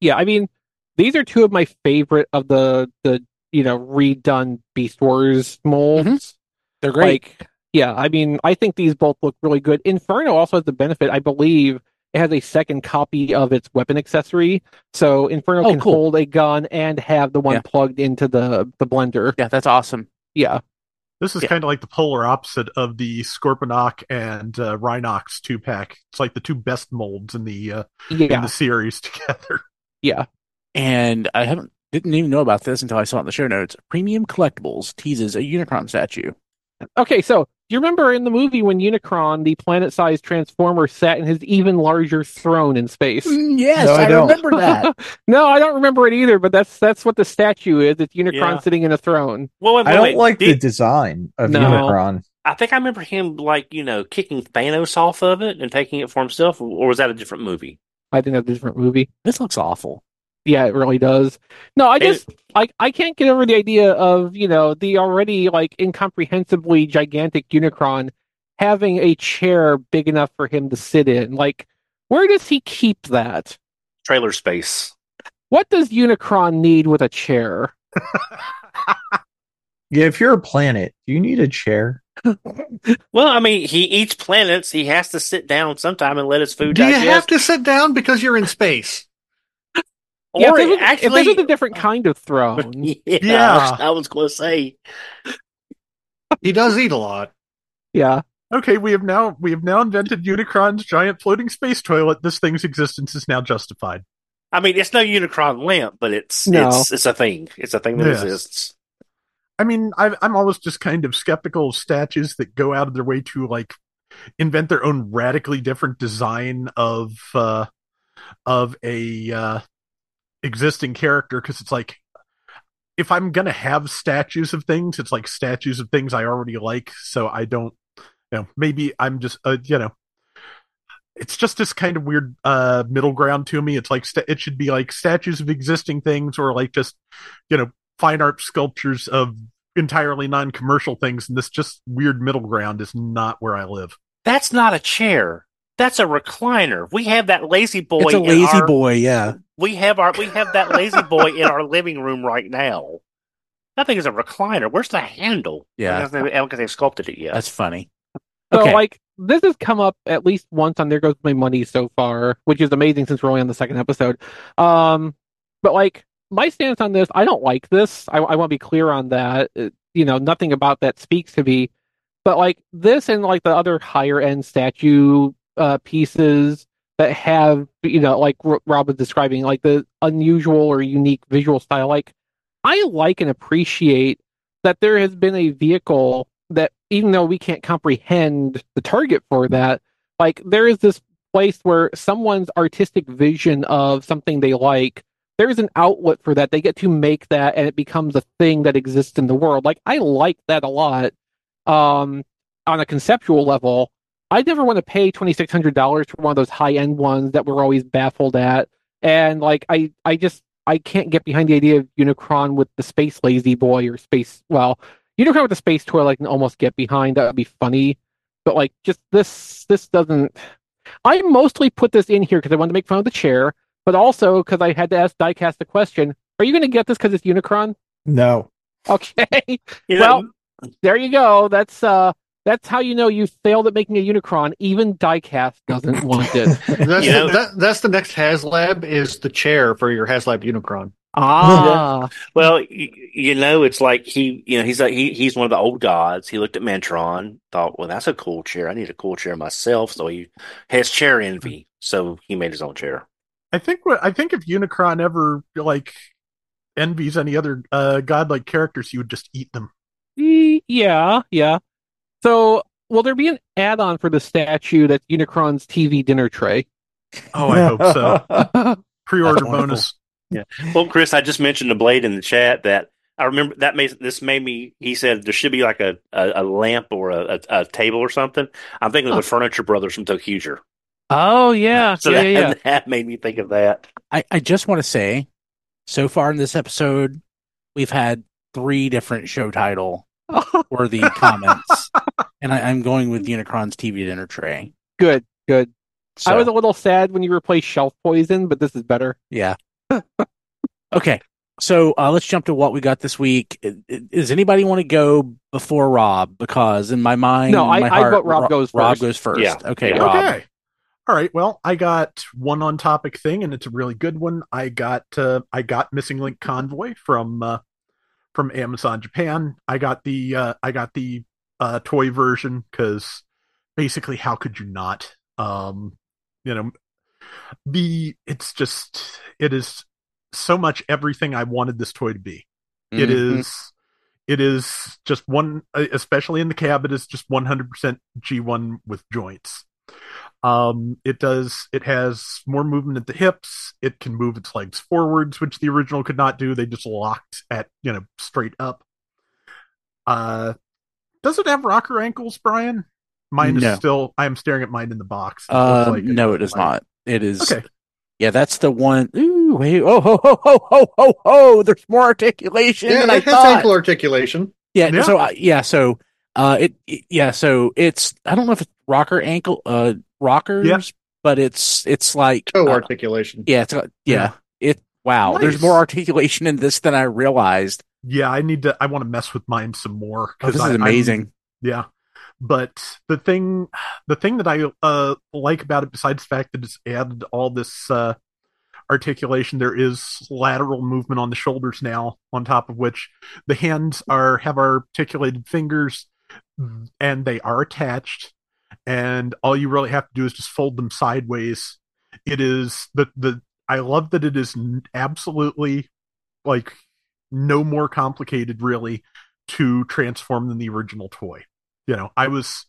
yeah, I mean, these are two of my favorite of the, the you know, redone Beast Wars molds. They're great. Like, yeah, I mean, I think these both look really good. Inferno also has the benefit, I believe, it has a second copy of its weapon accessory, so Inferno Oh, can cool. hold a gun and have the one Yeah. plugged into the the blender. yeah, that's awesome. Yeah, This is Yeah. kind of like the polar opposite of the Scorponok and uh, Rhinox two pack. It's like the two best molds in the uh, in yeah, the series together. yeah. And I haven't didn't even know about this until I saw it in the show notes. Premium Collectibles teases a Unicron statue. Okay, so do you remember in the movie when Unicron, the planet-sized transformer, sat in his even larger throne in space? Mm, yes, No, I I, don't. remember that. no, I don't remember it either, but that's that's what the statue is. It's Unicron Yeah. sitting in a throne. well wait, I don't wait. like the design of No. Unicron. i think i remember him like you know kicking thanos off of it and taking it for himself or was that a different movie I think that's a different movie. This looks awful. Yeah, it really does. No, I It- just I I can't get over the idea of you know the already like incomprehensibly gigantic Unicron having a chair big enough for him to sit in. Like, where does he keep that? trailer space What does Unicron need with a chair? Yeah, if you're a planet, do you need a chair? well i mean he eats planets he has to sit down sometime and let his food Do you have to sit down because you're in space? Or yeah, if, this it was, if actually this was a different kind of throne. yeah, Yeah. i was going to say He does eat a lot. yeah, Okay, we have now we have now invented Unicron's giant floating space toilet. This thing's existence is now justified. I mean, it's no Unicron lamp, but it's No. it's it's a thing. It's a thing that Yes. exists. I mean, I, I'm always just kind of skeptical of statues that go out of their way to like invent their own radically different design of uh, of a uh, existing character because it's like if I'm gonna have statues of things, it's like statues of things I already like. So I don't, you know, maybe I'm just, uh, you know, it's just this kind of weird uh middle ground to me. It's like sta it should be like statues of existing things or like just, you know, fine art sculptures of entirely non-commercial things and this just weird middle ground is not where I live. That's not a chair. That's a recliner. We have that lazy boy. it's a lazy our- boy, yeah. We have our we have that lazy boy in our living room right now. That thing is a recliner. Where's the handle? Yeah. because they, because they sculpted it yet. That's funny. So Okay. like this has come up at least once on There Goes My Money so far, which is amazing since we're only on the second episode. Um, but like my stance on this, I don't like this. I, I want to be clear on that. Uh, you know, nothing about that speaks to me. But like this and like the other higher end statue uh, pieces that have, you know, like Rob was describing, like the unusual or unique visual style. Like I like and appreciate that there has been a vehicle that even though we can't comprehend the target for that, like there is this place where someone's artistic vision of something they like, there's an outlet for that. They get to make that and it becomes a thing that exists in the world. Like I like that a lot. Um on a conceptual level. I never want to pay twenty six hundred dollars for one of those high end ones that we're always baffled at. And like I I just I can't get behind the idea of Unicron with the space lazy boy or space well, Unicron with the space toy I can almost get behind. That would be funny. But like just this this doesn't I mostly put this in here because I wanted to make fun of the chair, but also because I had to ask Diecast the question, are you gonna get this because it's Unicron? No. Okay. You know, well, there you go. That's uh that's how you know you failed at making a Unicron. Even Diecast doesn't want it. That's, You know- that, that's the next HasLab is the chair for your HasLab Unicron. ah. Well, you, you know, it's like he, you know, he's like he, he's one of the old gods. He looked at Mantron, thought, well, that's a cool chair. I need a cool chair myself. So he has chair envy. So he made his own chair. I think what I think if Unicron ever like envies any other uh godlike characters, he would just eat them. Yeah, yeah. So will there be an add on for the statue that's Unicron's TV dinner tray? Oh, I hope so. Pre-order That's wonderful. bonus. Well, Chris, I just mentioned the blade in the chat that I remember that made this made me. He said there should be like a, a, a lamp or a, a, a table or something. I'm thinking of the Furniture Brothers from Tokuger. Oh yeah, So yeah, that, yeah. that made me think of that. I, I just want to say, so far in this episode, we've had three different show title worthy comments, and I, I'm going with Unicron's TV dinner tray. good, good. So, I was a little sad when you replaced Shelf Poison, but this is better. yeah. okay, so uh, let's jump to what we got this week. I- I- Does anybody want to go before Rob? Because in my mind, No, I- my I heart, vote Rob Ro- goes Rob goes first. Yeah. Okay, Yeah. Rob. Okay. All right. Well, I got one on topic thing, and it's a really good one. I got uh, I got Missing Link Convoy from uh, from Amazon Japan. I got the uh, I got the uh, toy version because basically, how could you not? Um, you know, the it's just it is so much everything I wanted this toy to be. It Mhm. is it is just one especially in the cab it is just 100% G1 with joints. Um it does it has more movement at the hips, it can move its legs forwards which the original could not do. They just locked at, you know, straight up. Uh does it have rocker ankles, Brian? Mine is still I am staring at mine in the box. It Uh, like no, it does not. It is. Okay. Yeah, that's the one. Ooh, wait. Oh, ho, ho, ho, ho, ho, ho. There's more articulation Yeah, than I it has thought. ankle articulation. Yeah, Yeah. So uh, yeah. So uh, it, it- yeah. So it's I don't know if it's rocker ankle uh rockers, Yeah. but it's it's like Toe uh, articulation. yeah. It's uh, yeah. It wow. There's more articulation in this than I realized. Yeah, I need to I want to mess with mine some more Oh, this I- is I'm- amazing. Yeah. But the thing the thing that I uh like about it besides the fact that it's added all this uh articulation there is lateral movement on the shoulders now on top of which the hands are have articulated fingers and they are attached and all you really have to do is just fold them sideways. It is the the I love that it is absolutely like no more complicated really to transform than the original toy. You know i was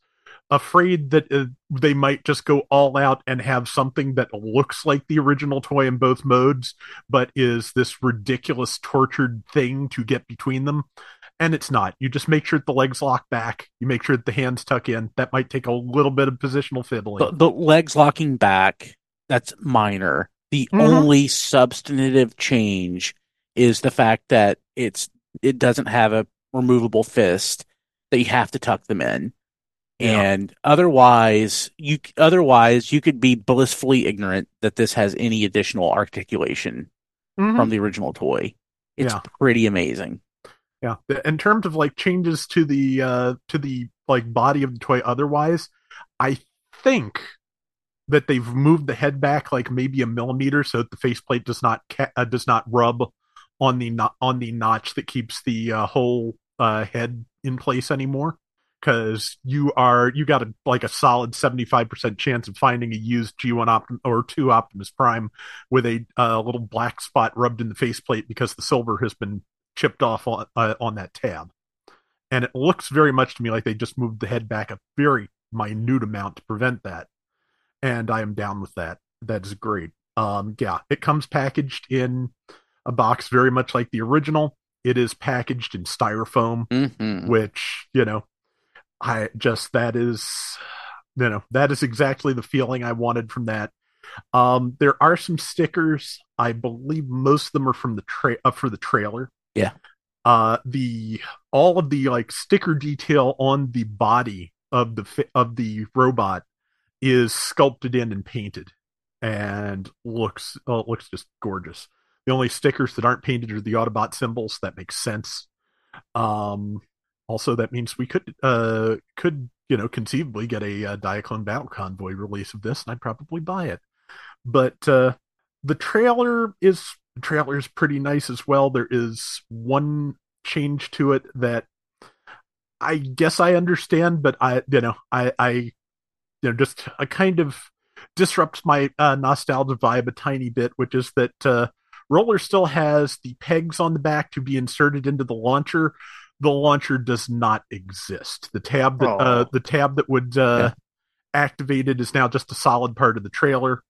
afraid that uh, they might just go all out and have something that looks like the original toy in both modes but is this ridiculous tortured thing to get between them and it's not you just make sure that the legs lock back you make sure that the hands tuck in that might take a little bit of positional fiddling The, the legs locking back. That's minor. The Mhm. only substantive change is the fact that it's it doesn't have a removable fist that you have to tuck them in. Yeah. And otherwise, you otherwise you could be blissfully ignorant that this has any additional articulation Mhm. from the original toy. It's Yeah. pretty amazing. Yeah. In terms of like changes to the uh to the like body of the toy otherwise, I think that they've moved the head back like maybe a millimeter so that the faceplate does not ca- uh, does not rub on the no- on the notch that keeps the uh, whole uh, head in place anymore because you are you got a like a solid 75% chance of finding a used G1 Optim- or 2 Optimus Prime with a uh, little black spot rubbed in the faceplate because the silver has been chipped off on uh, on that tab. And it looks very much to me like they just moved the head back a very minute amount to prevent that. And I am down with that. That is great. Um yeah, it comes packaged in a box very much like the original. It is packaged in styrofoam Mm-hmm. which you know i just that is you know that is exactly the feeling i wanted from that um there are some stickers i believe most of them are from the tra- uh, for the trailer Yeah. uh the all of the like sticker detail on the body of the of the robot is sculpted in and painted and looks uh, looks just gorgeous the only stickers that aren't painted are the autobot symbols that makes sense um, also, that means we could uh could you know conceivably get a uh, Diaclone Battle Convoy release of this, and I'd probably buy it. But uh, the trailer is the trailer is pretty nice as well. There is one change to it that I guess I understand, but I you know I I you know just a kind of disrupts my uh, nostalgia vibe a tiny bit, which is that uh, Roller still has the pegs on the back to be inserted into the launcher. The launcher does not exist. The tab that uh, the tab that would uh, activate it is now just a solid part of the trailer.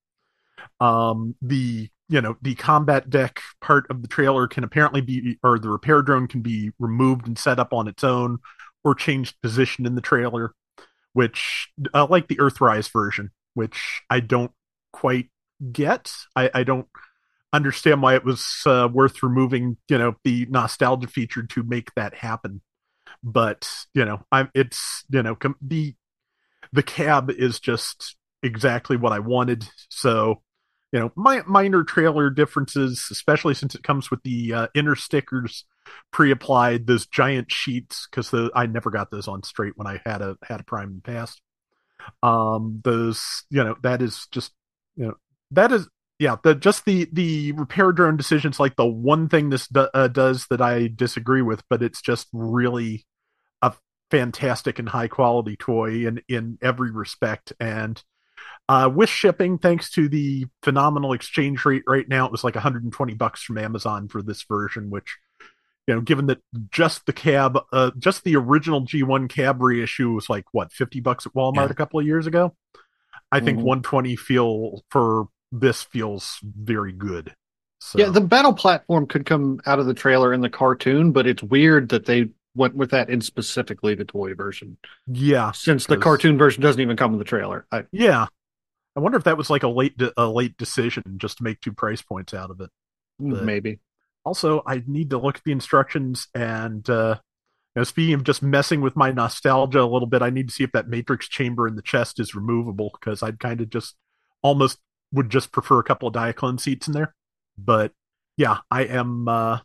Um, the you know the combat deck part of the trailer can apparently be, or the repair drone can be removed and set up on its own, or changed position in the trailer, which uh, like the Earthrise version, which I don't quite get. I, I don't understand why it was uh, worth removing, you know, the nostalgia feature to make that happen. But you know, I'm it's you know com- the the cab is just exactly what I wanted. So you know, my minor trailer differences, especially since it comes with the uh, inner stickers pre-applied, those giant sheets, because I never got those on straight when I had a had a prime in the past. Um, those, you know, that is just, you know, that is, yeah, the just the the repair drone decisions, like the one thing this uh, does that I disagree with, but it's just really a fantastic and high quality toy in in every respect, and uh, with shipping, thanks to the phenomenal exchange rate right now, it was like 120 bucks from Amazon for this version, which, you know, given that just the cab, uh, just the original G1 cab reissue was like what 50 bucks at Walmart Yeah. a couple of years ago. I think Mhm. 120 feel for this feels very good. So, Yeah, the battle platform could come out of the trailer in the cartoon, but it's weird that they went with that in specifically the toy version, yeah, since the cartoon version doesn't even come in the trailer. I, yeah. I wonder if that was like a late de- a late decision just to make two price points out of it. But- maybe. also i need to look at the instructions and uh you know, speaking of just messing with my nostalgia a little bit i need to see if that matrix chamber in the chest is removable because i'd kind of just almost would just prefer a couple of diaclone seats in there but yeah i am uh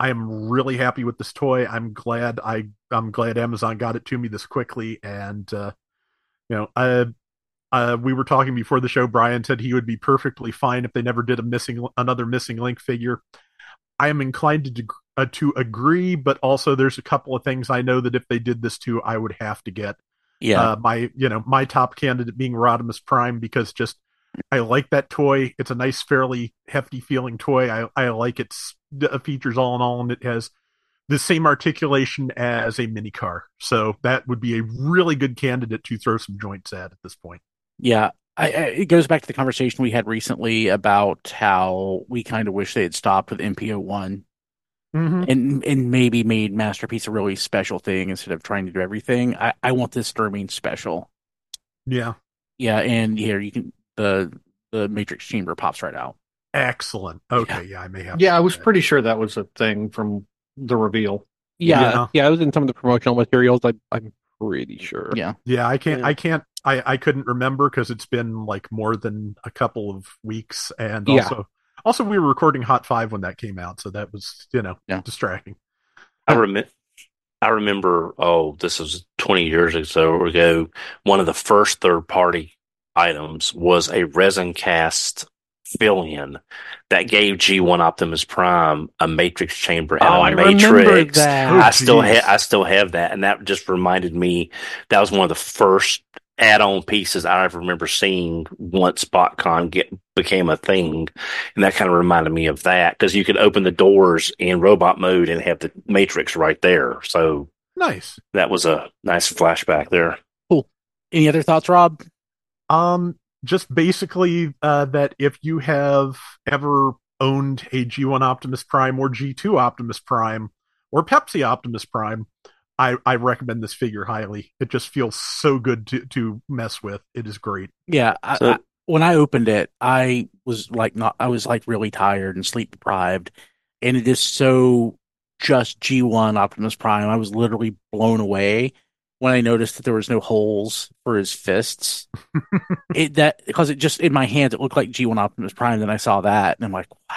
i am really happy with this toy i'm glad i i'm glad amazon got it to me this quickly and uh you know i uh, we were talking before the show. Brian said he would be perfectly fine if they never did a missing another missing link figure. I am inclined to deg- uh, to agree, but also there's a couple of things I know that if they did this too, I would have to get. Yeah. Uh, my you know my top candidate being Rodimus Prime because just I like that toy. It's a nice, fairly hefty feeling toy. I I like its features all in all, and it has the same articulation as a mini car. So that would be a really good candidate to throw some joints at at this point. Yeah, I, I, it goes back to the conversation we had recently about how we kind of wish they had stopped with MPO one Mm-hmm. and and maybe made Masterpiece a really special thing instead of trying to do everything. I, I want this to remain special. Yeah. Yeah, and here you can the the Matrix Chamber pops right out. Excellent. Okay, yeah, I may have. Yeah, I was that. pretty sure that was a thing from the reveal. Yeah, Yeah. yeah, I was in some of the promotional materials. I, I'm pretty sure. Yeah. Yeah, I can't. Yeah. I can't. I I couldn't remember because it's been like more than a couple of weeks, and Yeah. also also we were recording Hot Five when that came out, so that was you know Yeah. distracting. I remember. I remember. Oh, this was twenty years or so ago. One of the first third-party items was a resin cast fill-in that gave G1 Optimus Prime a matrix chamber and Oh, a I remember matrix. that. Oh, I still oh, geez. have I still have that, and that just reminded me that was one of the first add-on pieces I remember seeing once BotCon get became a thing, and that kind of reminded me of that because you could open the doors in robot mode and have the matrix right there. So Nice. that was a nice flashback there. Cool. Any other thoughts, Rob? Um, just basically uh, that if you have ever owned a G1 Optimus Prime or G2 Optimus Prime or Pepsi Optimus Prime, I, I recommend this figure highly. It just feels so good to, to mess with. It is great. Yeah, I, So- I, when I opened it, I was like not. I was like really tired and sleep deprived, and it is so just G1 Optimus Prime. I was literally blown away when I noticed that there was no holes for his fists. it that because it just in my hands it looked like G1 Optimus Prime. Then I saw that, and I'm like, wow,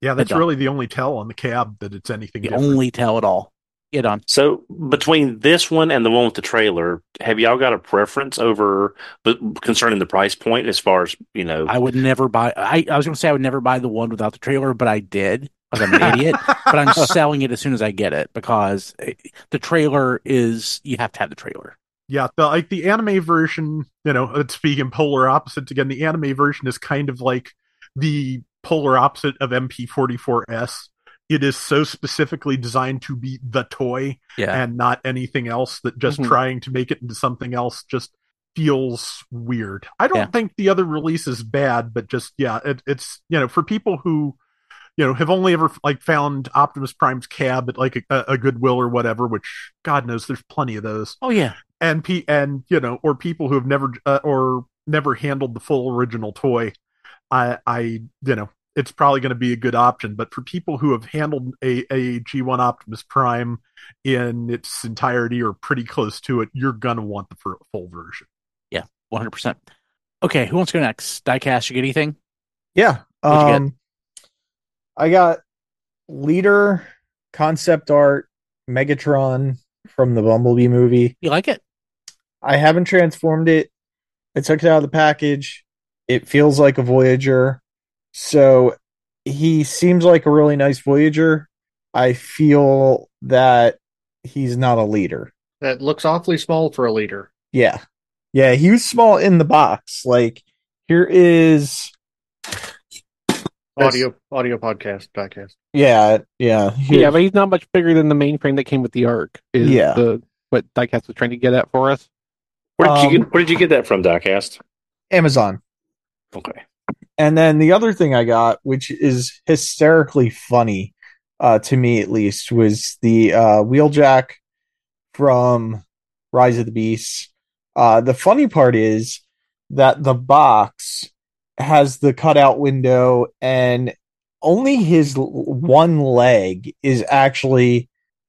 Yeah, that's really the only tell on the cab that it's anything the different. only tell at all. Get on. So between this one and the one with the trailer, have y'all got a preference over but concerning the price point as far as you know? I would never buy. I, I was going to say I would never buy the one without the trailer, but I did because I'm an idiot. But I'm selling it as soon as I get it because it, the trailer is you have to have the trailer. Yeah, the like the anime version, you know, it's speaking polar opposites again, the anime version is kind of like the polar opposite of MP44S. It is so specifically designed to be the toy Yeah, and not anything else that just Mhm. trying to make it into something else just feels weird. I don't Yeah. think the other release is bad, but just yeah, it, it's you know, for people who you know have only ever like found Optimus Prime's cab at like a, a Goodwill or whatever, which God knows there's plenty of those Oh yeah, and p and you know or people who have never uh, or never handled the full original toy i i you know it's probably going to be a good option but for people who have handled a, a g1 optimus prime in its entirety or pretty close to it you're going to want the full, version. Yeah, one hundred percent. Okay, who wants to go next? Diecast, you get anything? Yeah. What'd get? Um, I got leader concept art Megatron from the Bumblebee movie. You like it? I haven't transformed it. I took it out of the package. It feels like a Voyager. So he seems like a really nice Voyager. I feel that he's not a leader. That looks awfully small for a leader. Yeah. Yeah, he was small in the box. Like here is Audio audio podcast podcast. yeah, yeah. here- Yeah, but he's not much bigger than the mainframe that came with the Arc. Is Yeah. the what Diecast was trying to get at for us. Where did you um, get Where did you get that from, Diecast? Amazon. Okay, And then the other thing I got, which is hysterically funny, uh, to me at least, was the uh, Wheeljack from Rise of the Beasts. Uh, the funny part is that the box has the cutout window, and only his one leg is actually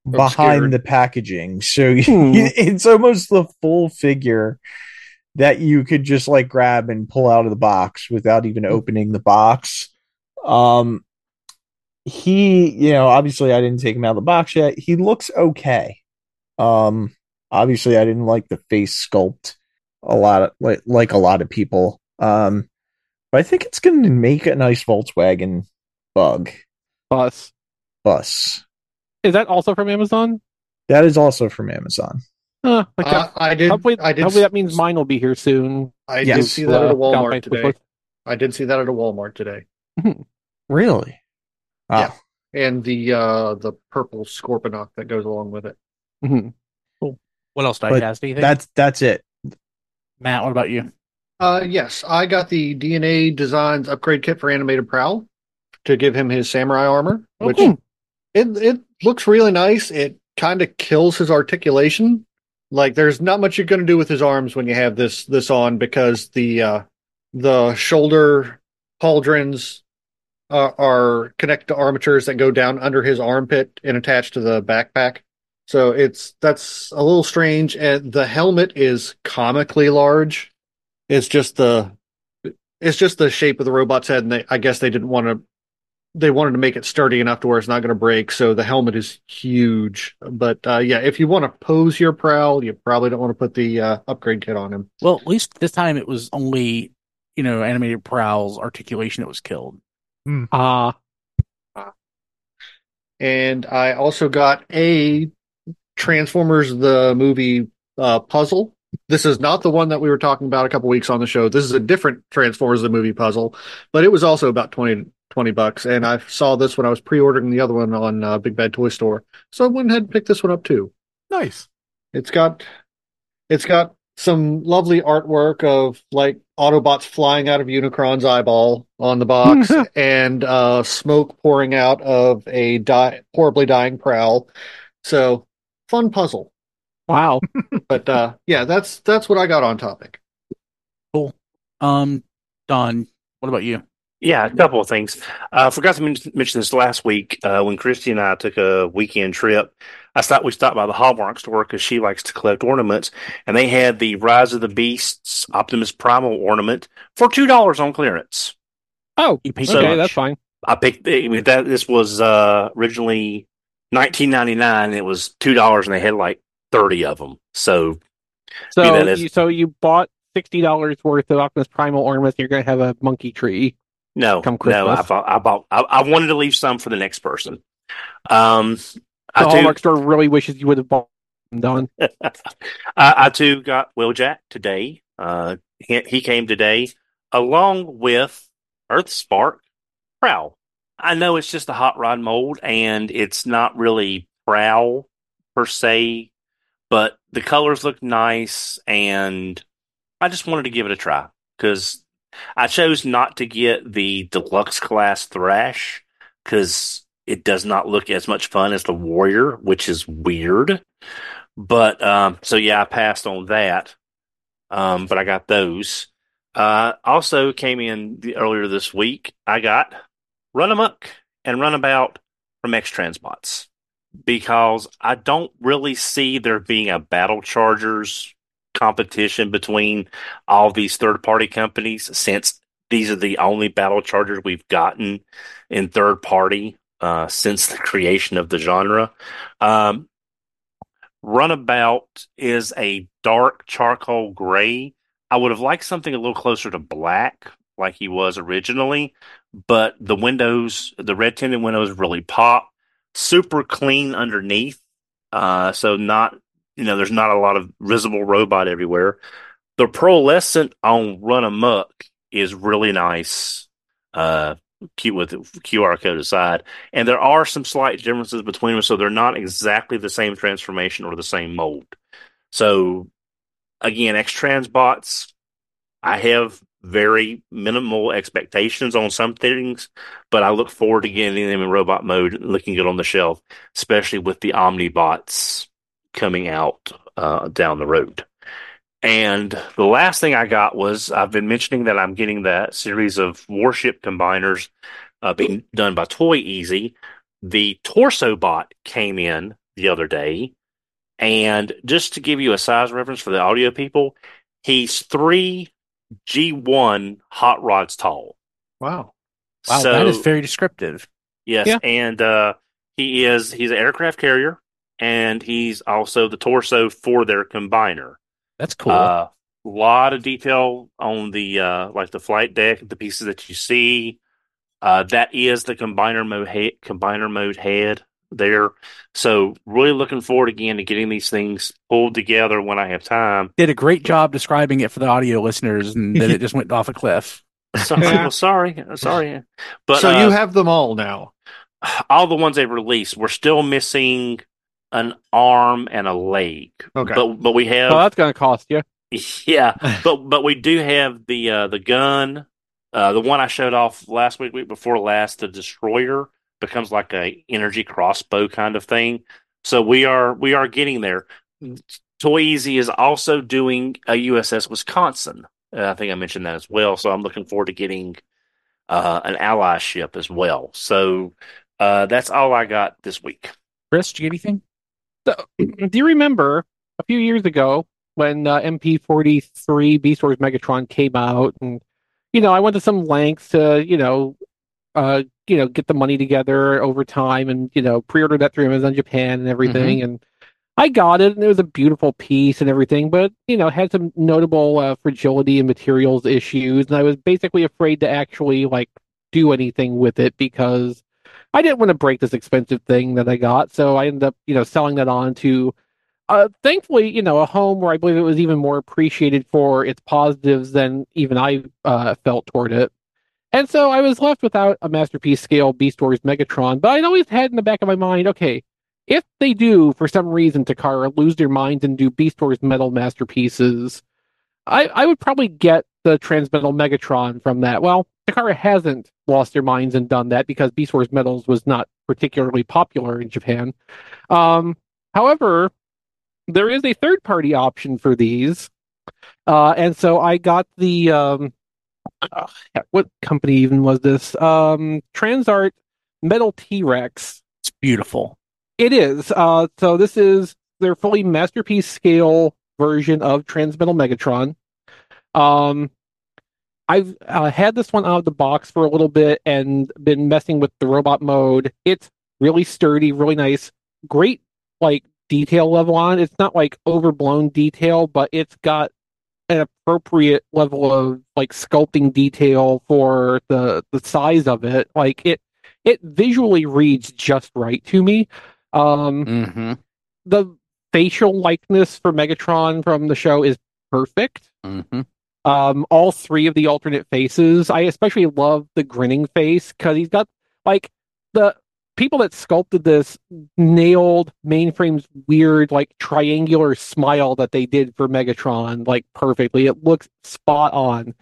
behind the packaging. So Hmm. it's almost the full figure that you could just like grab and pull out of the box without even opening the box. Um he, you know, obviously I didn't take him out of the box yet. He looks okay. Um obviously I didn't like the face sculpt a lot of like, like a lot of people. Um but I think it's going to make a nice Volkswagen bug Bus. bus. Is that also from Amazon? That is also from Amazon. Uh, like Uh, I did. hopefully, I did. hopefully that means mine will be here soon. I Yes. did see that at a Uh, Walmart Down today. Swift. I did see that at a Walmart today, Really? Yeah. Ah, and the uh the purple Scorponok that goes along with it. Mhm. What else? But Diecast? Anything? that's that's it. Matt. What about you? Uh, yes, I got the DNA Designs upgrade kit for Animated Prowl to give him his samurai armor, Oh, which cool. it it looks really nice. It kind of kills his articulation. Like there's not much you're going to do with his arms when you have this this on because the uh the shoulder pauldrons uh, are connected to armatures that go down under his armpit and attach to the backpack. So it's that's a little strange. And the helmet is comically large. It's just the it's just the shape of the robot's head, and they, I guess they didn't want to they wanted to make it sturdy enough to where it's not going to break. So the helmet is huge. But uh, yeah, if you want to pose your prowl, you probably don't want to put the uh, upgrade kit on him. Well, at least this time it was only, you know, animated prowls articulation that was killed. Ah, And I also got a Transformers the movie uh, puzzle. This is not the one that we were talking about a couple weeks on the show. This is a different Transformers the movie puzzle, but it was also about 20, 20 bucks. And I saw this when I was pre-ordering the other one on uh, Big Bad Toy Store, so I went ahead and picked this one up too. Nice. It's got it's got some lovely artwork of like Autobots flying out of Unicron's eyeball on the box and uh, smoke pouring out of a di- horribly dying prowl. So fun puzzle. wow. But uh, yeah, that's that's what I got on topic. Cool. Um, Don, what about you? Yeah, a couple of things. I uh, forgot to mention this last week uh, when Christy and I took a weekend trip. I thought we stopped by the Hallmark store because she likes to collect ornaments, and they had the Rise of the Beasts Optimus Primal ornament for two dollars on clearance. Oh, You paid So much. that's fine. I picked I mean, that. This was uh, originally nineteen ninety nine. It was two dollars, and they had like thirty of them. So So, that is- you, so you bought sixty dollars worth of Optimus Primal ornaments. And you're going to have a monkey tree. No, Come no, I bought. I bought. I, I wanted to leave some for the next person. Um, The I do- Hallmark store really wishes you would have bought them, Don. I, I too got Wheeljack today. Uh, he, he came today along with Earth Spark Prowl. I know it's just a hot rod mold and it's not really Prowl per se, but the colors look nice and I just wanted to give it a try because I chose not to get the deluxe class Thrash because it does not look as much fun as the Warrior, which is weird. But um, so yeah, I passed on that. Um, but I got those. Uh, also came in the, earlier this week. I got Run Amok and Runabout from X Transbots because I don't really see there being a Battle Chargers competition between all these third party companies since these are the only Battle Chargers we've gotten in third party uh, since the creation of the genre. Um, Runabout is a dark charcoal gray. I would have liked something a little closer to black, like he was originally, but the windows, the red tinted windows, really pop. Super clean underneath, uh, so not you know, there's not a lot of visible robot everywhere. The pearlescent on Run Amok is really nice. Uh, cute with QR code aside, and there are some slight differences between them, so they're not exactly the same transformation or the same mold. So, again, X Transbots, I have very minimal expectations on some things, but I look forward to getting them in robot mode, looking good on the shelf, especially with the Omnibots coming out uh, down the road. And the last thing I got was I've been mentioning that I'm getting that series of warship combiners uh, being done by Toy Easy. The Torso Bot came in the other day, and just to give you a size reference for the audio people, he's three G1 hot rods tall. Wow. Wow, so, that is very descriptive. Yes, Yeah. and uh, he is he's an aircraft carrier, and he's also the torso for their combiner. That's cool. A lot of detail on the uh, like the flight deck, the pieces that you see. Uh, that is the combiner mode he- combiner mode head there. So really looking forward again to getting these things pulled together when I have time. Did a great job describing it for the audio listeners, and then it just went off a cliff. So, well, sorry, sorry, but so uh, you have them all now. all the ones they've released. We're still missing an arm and a leg. Okay. But but we have So that's going to cost you. yeah, but but we do have the uh, the gun, uh, the one I showed off last week, week before last. The destroyer becomes like a energy crossbow kind of thing. So we are we are getting there. Toy Easy is also doing a USS Wisconsin. Uh, I think I mentioned that as well. So I'm looking forward to getting uh, an ally ship as well. So uh, that's all I got this week. Chris, did you get anything? So, do you remember a few years ago when uh, MP43 Beast Wars Megatron came out? And, you know, I went to some lengths to, you know, uh, you know, get the money together over time and, you know, pre-order that through Amazon Japan and everything. And I got it and it was a beautiful piece and everything, but, you know, had some notable uh, fragility and materials issues. And I was basically afraid to actually like do anything with it because I didn't want to break this expensive thing that I got. So I ended up, you know, selling that on to uh, thankfully, you know, a home where I believe it was even more appreciated for its positives than even I uh, felt toward it. And so I was left without a masterpiece scale Beast Wars Megatron, but I'd always had in the back of my mind, okay, if they do, for some reason, Takara lose their minds and do Beast Wars metal masterpieces, I, I would probably get the Transmetal Megatron from that. Well, Takara hasn't lost their minds and done that because Beast Wars Metals was not particularly popular in Japan. Um, however, there is a third party option for these. Uh, and so I got the um, uh, what company even was this? Um, Transart Metal T Rex. It's beautiful. It is. Uh, so this is their fully masterpiece scale version of Transmetal Megatron. Um, I've uh, had this one out of the box for a little bit and been messing with the robot mode. It's really sturdy, really nice, great like detail level on it. It's not like overblown detail, but it's got an appropriate level of like sculpting detail for the the size of it. Like it it visually reads just right to me. Um Mm-hmm. the facial likeness for Megatron from the show is perfect. Mm-hmm. Um, all three of the alternate faces. I especially love the grinning face because he's got like the people that sculpted this nailed mainframe's weird like triangular smile that they did for Megatron like perfectly. It looks spot on.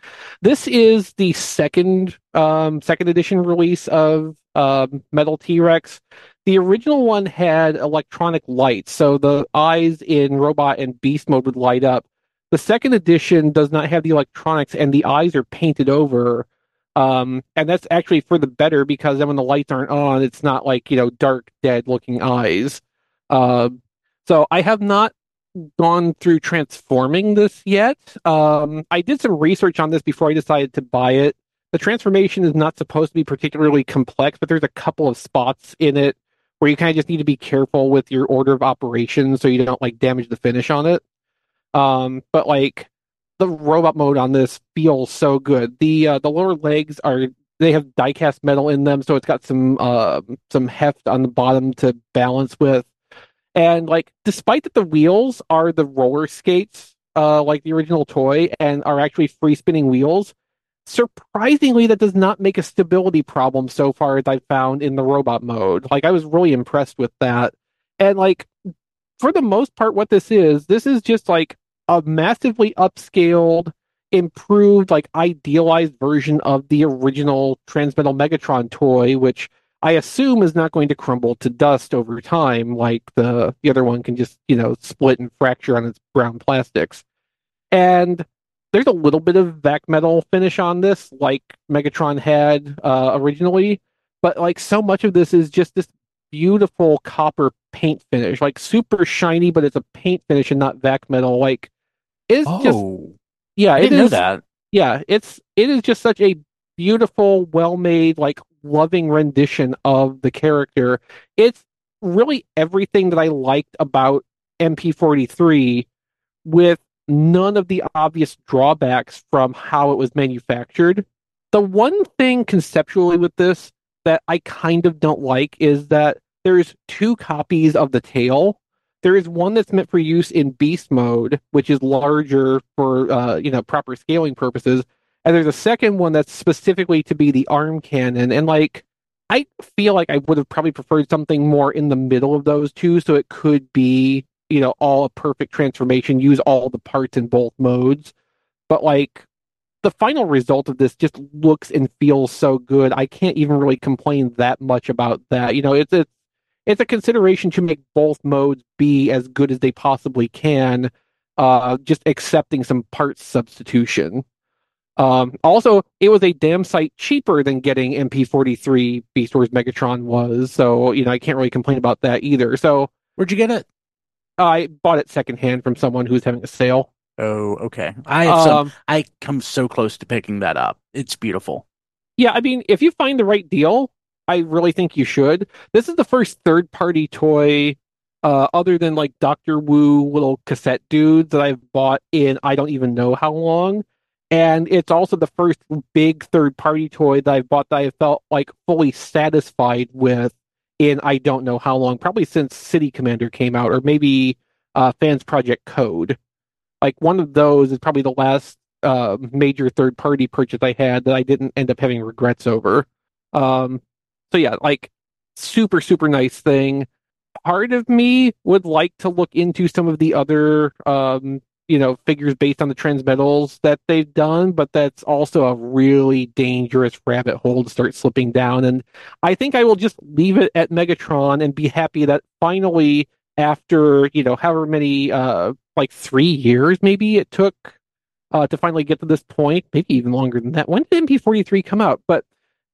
This is the second um second edition release of um Metal T-Rex. The original one had electronic lights, so the eyes in robot and beast mode would light up. The second edition does not have the electronics and the eyes are painted over. Um, and that's actually for the better because then when the lights aren't on, it's not like, you know, dark, dead looking eyes. Um, so I have not gone through transforming this yet. Um, I did some research on this before I decided to buy it. The transformation is not supposed to be particularly complex, but there's a couple of spots in it where you kind of just need to be careful with your order of operations so you don't like damage the finish on it. Um, but like the robot mode on this feels so good. The uh, the lower legs are they have diecast metal in them, so it's got some uh, some heft on the bottom to balance with. And like, despite that the wheels are the roller skates, uh, like the original toy, and are actually free spinning wheels, surprisingly, that does not make a stability problem so far as I've found in the robot mode. Like, I was really impressed with that. And like, for the most part, what this is, this is just like a massively upscaled, improved, like idealized version of the original Transmetal Megatron toy, which I assume is not going to crumble to dust over time, like the the other one can just you know split and fracture on its brown plastics. And there's a little bit of vac metal finish on this, like Megatron had uh, originally, but like so much of this is just this beautiful copper paint finish, like super shiny, but it's a paint finish and not vac metal. Like it's just Oh, yeah, I it didn't know that. yeah, it's it is just such a beautiful, well made, like loving rendition of the character. It's really everything that I liked about MP43 with none of the obvious drawbacks from how it was manufactured. The one thing conceptually with this that I kind of don't like is that there's two copies of the tail. There is one that's meant for use in beast mode, which is larger for uh, you know proper scaling purposes, and there's a second one that's specifically to be the arm cannon. And like, I feel like I would have probably preferred something more in the middle of those two, so it could be you know all a perfect transformation, use all the parts in both modes. But like, the final result of this just looks and feels so good. I can't even really complain that much about that. You know, it's it's it's a consideration to make both modes be as good as they possibly can. Uh, just accepting some parts substitution. Um, also, it was a damn sight cheaper than getting MP43 Beast Wars Megatron was, so you know I can't really complain about that either. So Where'd you get it? I bought it secondhand from someone who's having a sale. Oh, okay. I have some, Um, I come so close to picking that up. It's beautiful. Yeah, I mean, if you find the right deal, I really think you should. This is the first third party toy, uh, other than like Doctor Wu little cassette dudes that I've bought in I don't even know how long. And it's also the first big third party toy that I've bought that I felt like fully satisfied with in I don't know how long, probably since City Commander came out, or maybe uh, Fans Project Code. Like one of those is probably the last uh, major third party purchase I had that I didn't end up having regrets over. Um, so yeah, like super super nice thing. Part of me would like to look into some of the other um, you know figures based on the transmetals that they've done, but that's also a really dangerous rabbit hole to start slipping down. And I think I will just leave it at Megatron and be happy that finally, after you know however many uh like three years maybe it took uh, to finally get to this point, maybe even longer than that. When did MP43 come out? But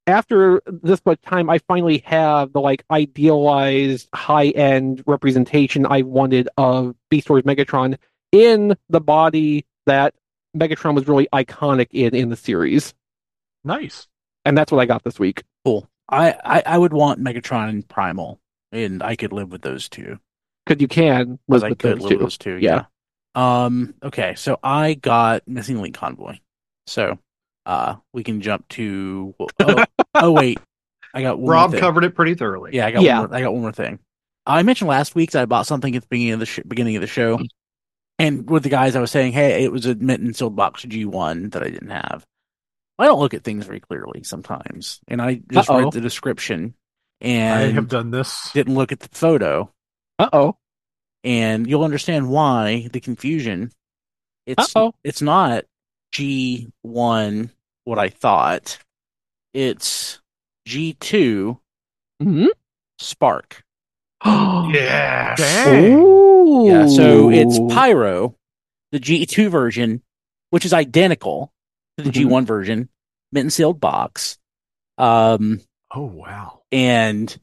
after this much time, I finally have the like idealized high end representation I wanted of Beast Wars Megatron in the body that Megatron was really iconic in in the series. Nice. And that's what I got this week. Cool. I, I, I would want Megatron and Primal, and I could live with those two. Because you can Because live I with could those live two. with those two. Yeah. Yeah. Um. Okay. So I got Missing Link Convoy. So, uh, we can jump to. Oh, oh wait, I got one more Rob thing. covered it pretty thoroughly. Yeah, I got Yeah. One more, I got one more thing. I mentioned last week that I bought something at the beginning of the sh- beginning of the show, and with the guys, I was saying, "Hey, it was a mint and sealed box G one that I didn't have." I don't look at things very clearly sometimes, and I just Uh-oh. read the description and I have done this. didn't look at the photo, Uh oh. and you'll understand why the confusion. It's Uh-oh. it's not G one what I thought. It's G two hmm Spark. Yeah. Dang. Ooh. Yeah, so it's Pyro, the G2 version, which is identical to the Mhm. G1 version, mint and sealed box. Um, Oh wow. and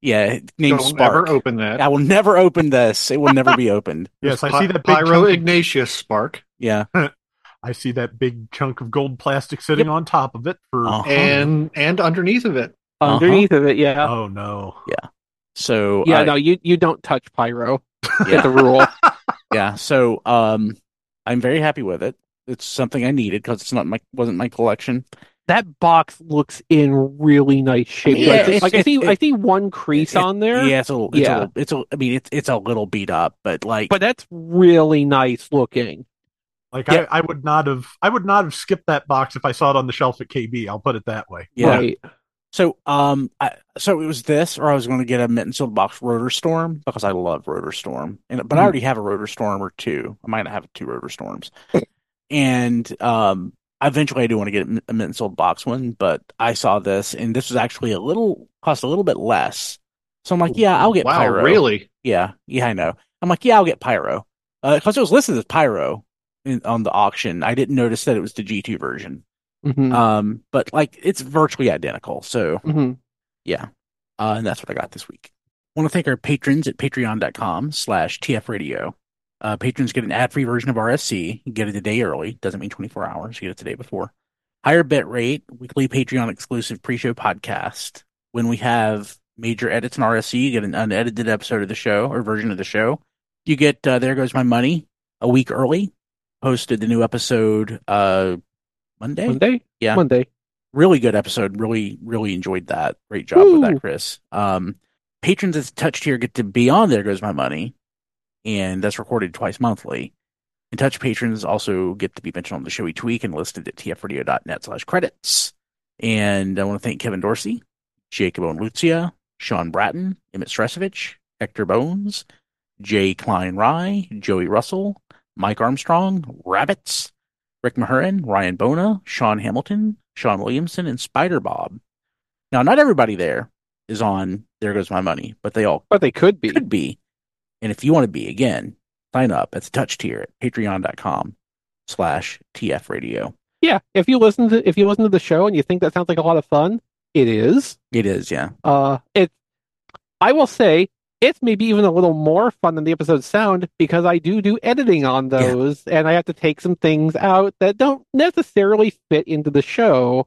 yeah, named Don't Spark. ever open that. I will never open this. It will never be opened. Yes, I Py- see that big Pyro Ignatius Spark. Yeah. I see that big chunk of gold plastic sitting on top of it for. Uh-huh. And and underneath of it. underneath of it. Yeah. Oh no. Yeah. So yeah. I- no, you you don't touch pyro. Yeah. It's a rule. yeah. So um, I'm very happy with it. It's something I needed because it's not my wasn't my collection. that box looks in really nice shape. Yeah, like, it's- like I see, it- I see one crease It- on there. Yeah, it's a little. It's Yeah. a it's a. I mean, it's it's a little beat up, but like, but that's really nice looking. Like Yeah. I, I would not have I would not have skipped that box if I saw it on the shelf at KB. I'll put it that way. yeah. Right. So, um, I, so it was this, or I was going to get a mint and sealed box Rotor Storm because I love Rotor Storm, and but I Mhm. already have a Rotor Storm or two. I might have two Rotor Storms, and um, eventually I do want to get a mint and sealed box one, but I saw this, and this was actually a little cost a little bit less. So I'm like, yeah, I'll get wow, Pyro. really? Yeah, yeah, I know. I'm like, yeah, I'll get Pyro because it was listed as Pyro in, on the auction. I didn't notice that it was the G2 version. Mhm. Um, but like it's virtually identical. So Mhm. yeah. Uh, and that's what I got this week. I want to thank our patrons at patreon.com slash TF radio. Uh, patrons get an ad-free version of RFC. You get it a day early. Doesn't mean 24 hours. You get it the day before. Higher bit rate, weekly Patreon exclusive pre-show podcast. When we have major edits in RFC, you get an unedited episode of the show or version of the show. You get uh, There Goes My Money a week early. Posted the new episode uh, Monday Monday. Yeah. Monday. really good episode. Really, really enjoyed that. Great job with that, Chris. Um, patrons that's touched here get to be on There Goes My Money, and that's recorded twice monthly. And touch patrons also get to be mentioned on the show each week and listed at tfradio.net slash credits. And I want to thank Kevin Dorsey, Jacob and Lucia, Sean Bratton, Emmett Stresovich, Hector Bones, Jay Klein Rye, Joey Russell, Mike Armstrong, Rabbits, Rick Mahurin, Ryan Bona, Sean Hamilton, Sean Williamson, and Spider Bob. Now, not everybody there is on There Goes My Money, but they all But they could be. could be. And if you want to be, again, sign up. It's a touch tier at patreon.com slash TF radio. Yeah. If you listen to if you listen to the show and you think that sounds like a lot of fun, it is. It is, yeah. Uh, it. I will say it's maybe even a little more fun than the episodes sound because I do do editing on Yeah. those, and I have to take some things out that don't necessarily fit into the show.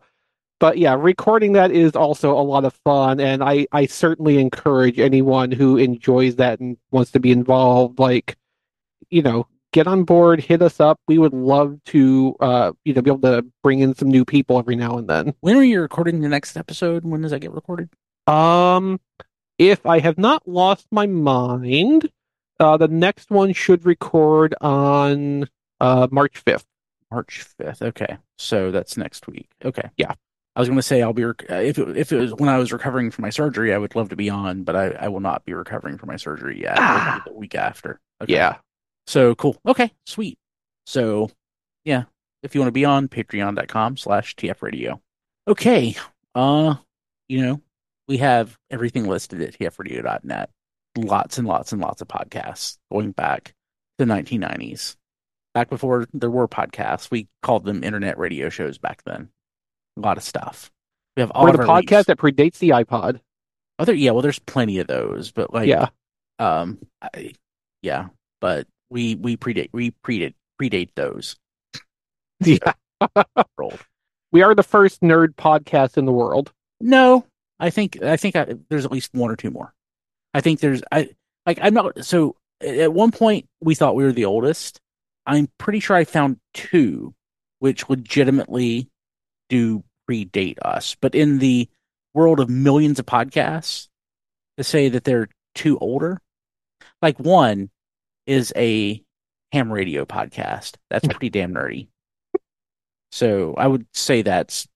but yeah, recording that is also a lot of fun, and I I certainly encourage anyone who enjoys that and wants to be involved. Like, you know, get on board, hit us up. We would love to, uh, you know, be able to bring in some new people every now and then. When are you recording the next episode? When does that get recorded? Um, if I have not lost my mind, uh, the next one should record on uh March fifth. March fifth. Okay, so that's next week. Okay, Yeah. I was going to say I'll be rec- if it, if it was when I was recovering from my surgery, I would love to be on, but I, I will not be recovering from my surgery yet. Ah. the week after. Okay. Yeah. So cool. Okay, sweet. So yeah, if you want to be on patreon.com slash TF radio. Okay. Uh, you know, we have everything listed at tfradio.net. Lots and lots and lots of podcasts going back to the 1990s. Back before there were podcasts, we called them internet radio shows back then. A lot of stuff. We have all of the podcast that predates the iPod. Other, yeah, well, there's plenty of those, but like, yeah. um, I, yeah, but we we predate we predate predate those. Yeah. We are the first nerd podcast in the world. No, I think I think I, there's at least one or two more. I think there's I like I'm not so at one point we thought we were the oldest. I'm pretty sure I found two which legitimately do predate us, but in the world of millions of podcasts, to say that they're too older, like one is a ham radio podcast. That's pretty damn nerdy. So I would say that's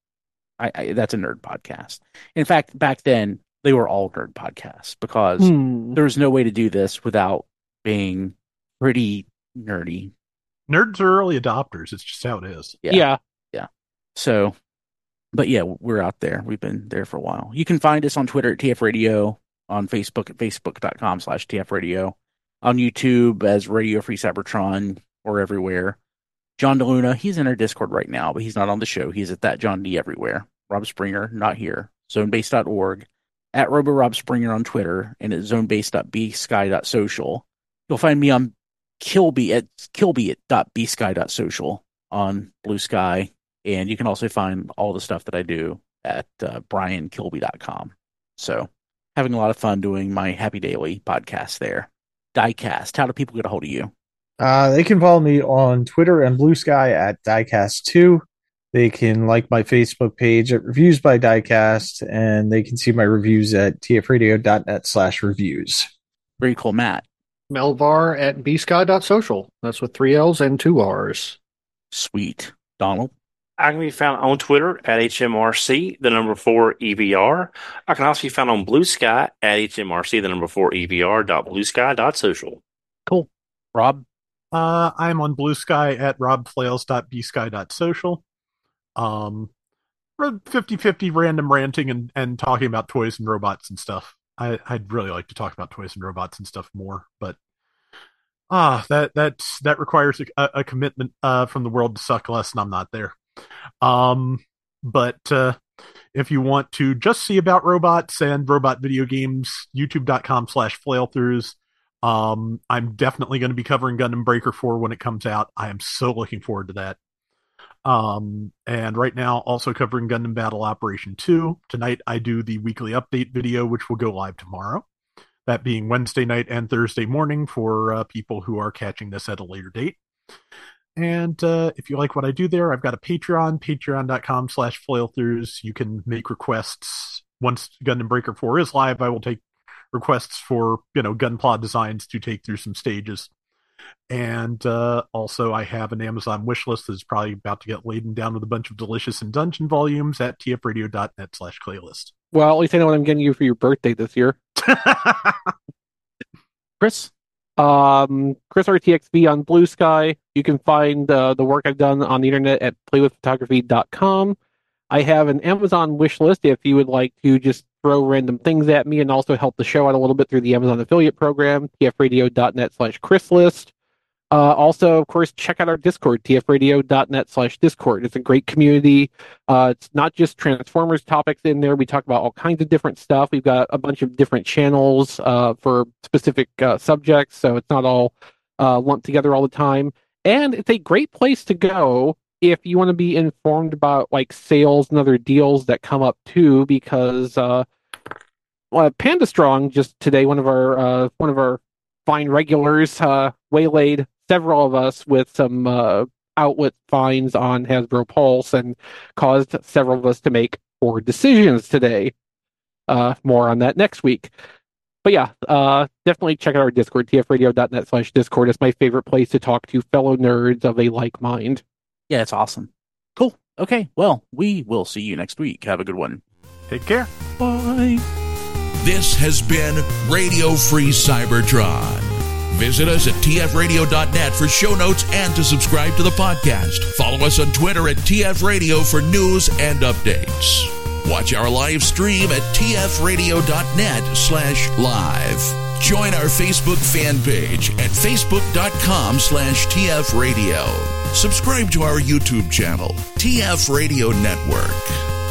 I, I that's a nerd podcast. In fact, back then they were all nerd podcasts because Hmm. there was no way to do this without being pretty nerdy. Nerds are early adopters. It's just how it is. Yeah. Yeah. yeah. So, but yeah, we're out there. We've been there for a while. You can find us on Twitter at TF Radio, on Facebook at facebook.com slash TF Radio, on YouTube as Radio Free Cybertron or everywhere. John DeLuna, he's in our Discord right now, but he's not on the show. He's at that John D everywhere. Rob Springer, not here. Zonebase.org, at Rob Springer on Twitter, and at zonebase.bsky.social. You'll find me on Kilby at kilby.bsky.social on Blue Sky. And you can also find all the stuff that I do at uh, briankilby.com. So, having a lot of fun doing my Happy Daily podcast there. Diecast, how do people get a hold of you? Uh, they can follow me on Twitter and Blue Sky at Diecast2. They can like my Facebook page at Reviews by Diecast, and they can see my reviews at tfradio.net slash reviews. Very cool, Matt. Melvar at bsky.social. That's with three L's and two R's. Sweet. Donald. I can be found on Twitter at HMRC, the number four EVR. I can also be found on Blue Sky at HMRC, the number four EVR dot blue sky dot social. Cool. Rob. Uh, I'm on Blue Sky at robflails.bsky.social. Um, 50 50 random ranting and, and talking about toys and robots and stuff. I, I'd really like to talk about toys and robots and stuff more, but ah, that that's that requires a, a commitment uh, from the world to suck less, and I'm not there. Um, but uh, if you want to just see about robots and robot video games, youtube.com slash flailthroughs. Um, I'm definitely going to be covering Gundam Breaker 4 when it comes out. I am so looking forward to that. Um, and right now, also covering Gundam Battle Operation 2. Tonight, I do the weekly update video, which will go live tomorrow. That being Wednesday night and Thursday morning for uh, people who are catching this at a later date. And uh, if you like what I do there, I've got a Patreon, patreon.com slash flailthroughs. You can make requests. Once Gundam Breaker 4 is live, I will take requests for, you know, gunpla designs to take through some stages. And uh, also, I have an Amazon wish list that's probably about to get laden down with a bunch of Delicious in Dungeon volumes at tfradio.net slash playlist. Well, at least I know what I'm getting you for your birthday this year. Chris. Um, Chris RTXB on Blue Sky. You can find uh, the work I've done on the internet at playwithphotography.com. I have an Amazon wish list if you would like to just throw random things at me and also help the show out a little bit through the Amazon affiliate program, tfradio.net slash Chris list. Uh, also, of course, check out our Discord, tfradio.net slash Discord. It's a great community. Uh, it's not just Transformers topics in there. We talk about all kinds of different stuff. We've got a bunch of different channels uh, for specific uh, subjects, so it's not all uh, lumped together all the time. And it's a great place to go if you want to be informed about like sales and other deals that come up too, because uh, Panda Strong just today, one of our one of our fine regulars, waylaid several of us with some uh, outlet finds on Hasbro Pulse and caused several of us to make poor decisions today. Uh, more on that next week. But yeah, uh, definitely check out our Discord, tfradio.net slash Discord. It's my favorite place to talk to fellow nerds of a like mind. Yeah, it's awesome. Cool. Okay. Well, we will see you next week. Have a good one. Take care. Bye. This has been Radio Free Cybertron. Visit us at tfradio.net for show notes and to subscribe to the podcast. Follow us on Twitter at tfradio for news and updates. Watch our live stream at tfradio.net slash live. Join our Facebook fan page at facebook.com slash tfradio. Subscribe to our YouTube channel, TF Radio Network.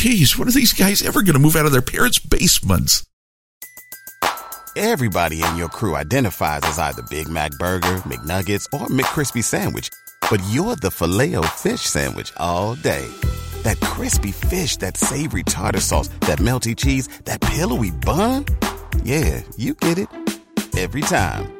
Jeez, when are these guys ever going to move out of their parents' basements? Everybody in your crew identifies as either Big Mac Burger, McNuggets, or McCrispy Sandwich. But you're the filet fish Sandwich all day. That crispy fish, that savory tartar sauce, that melty cheese, that pillowy bun. Yeah, you get it. Every time.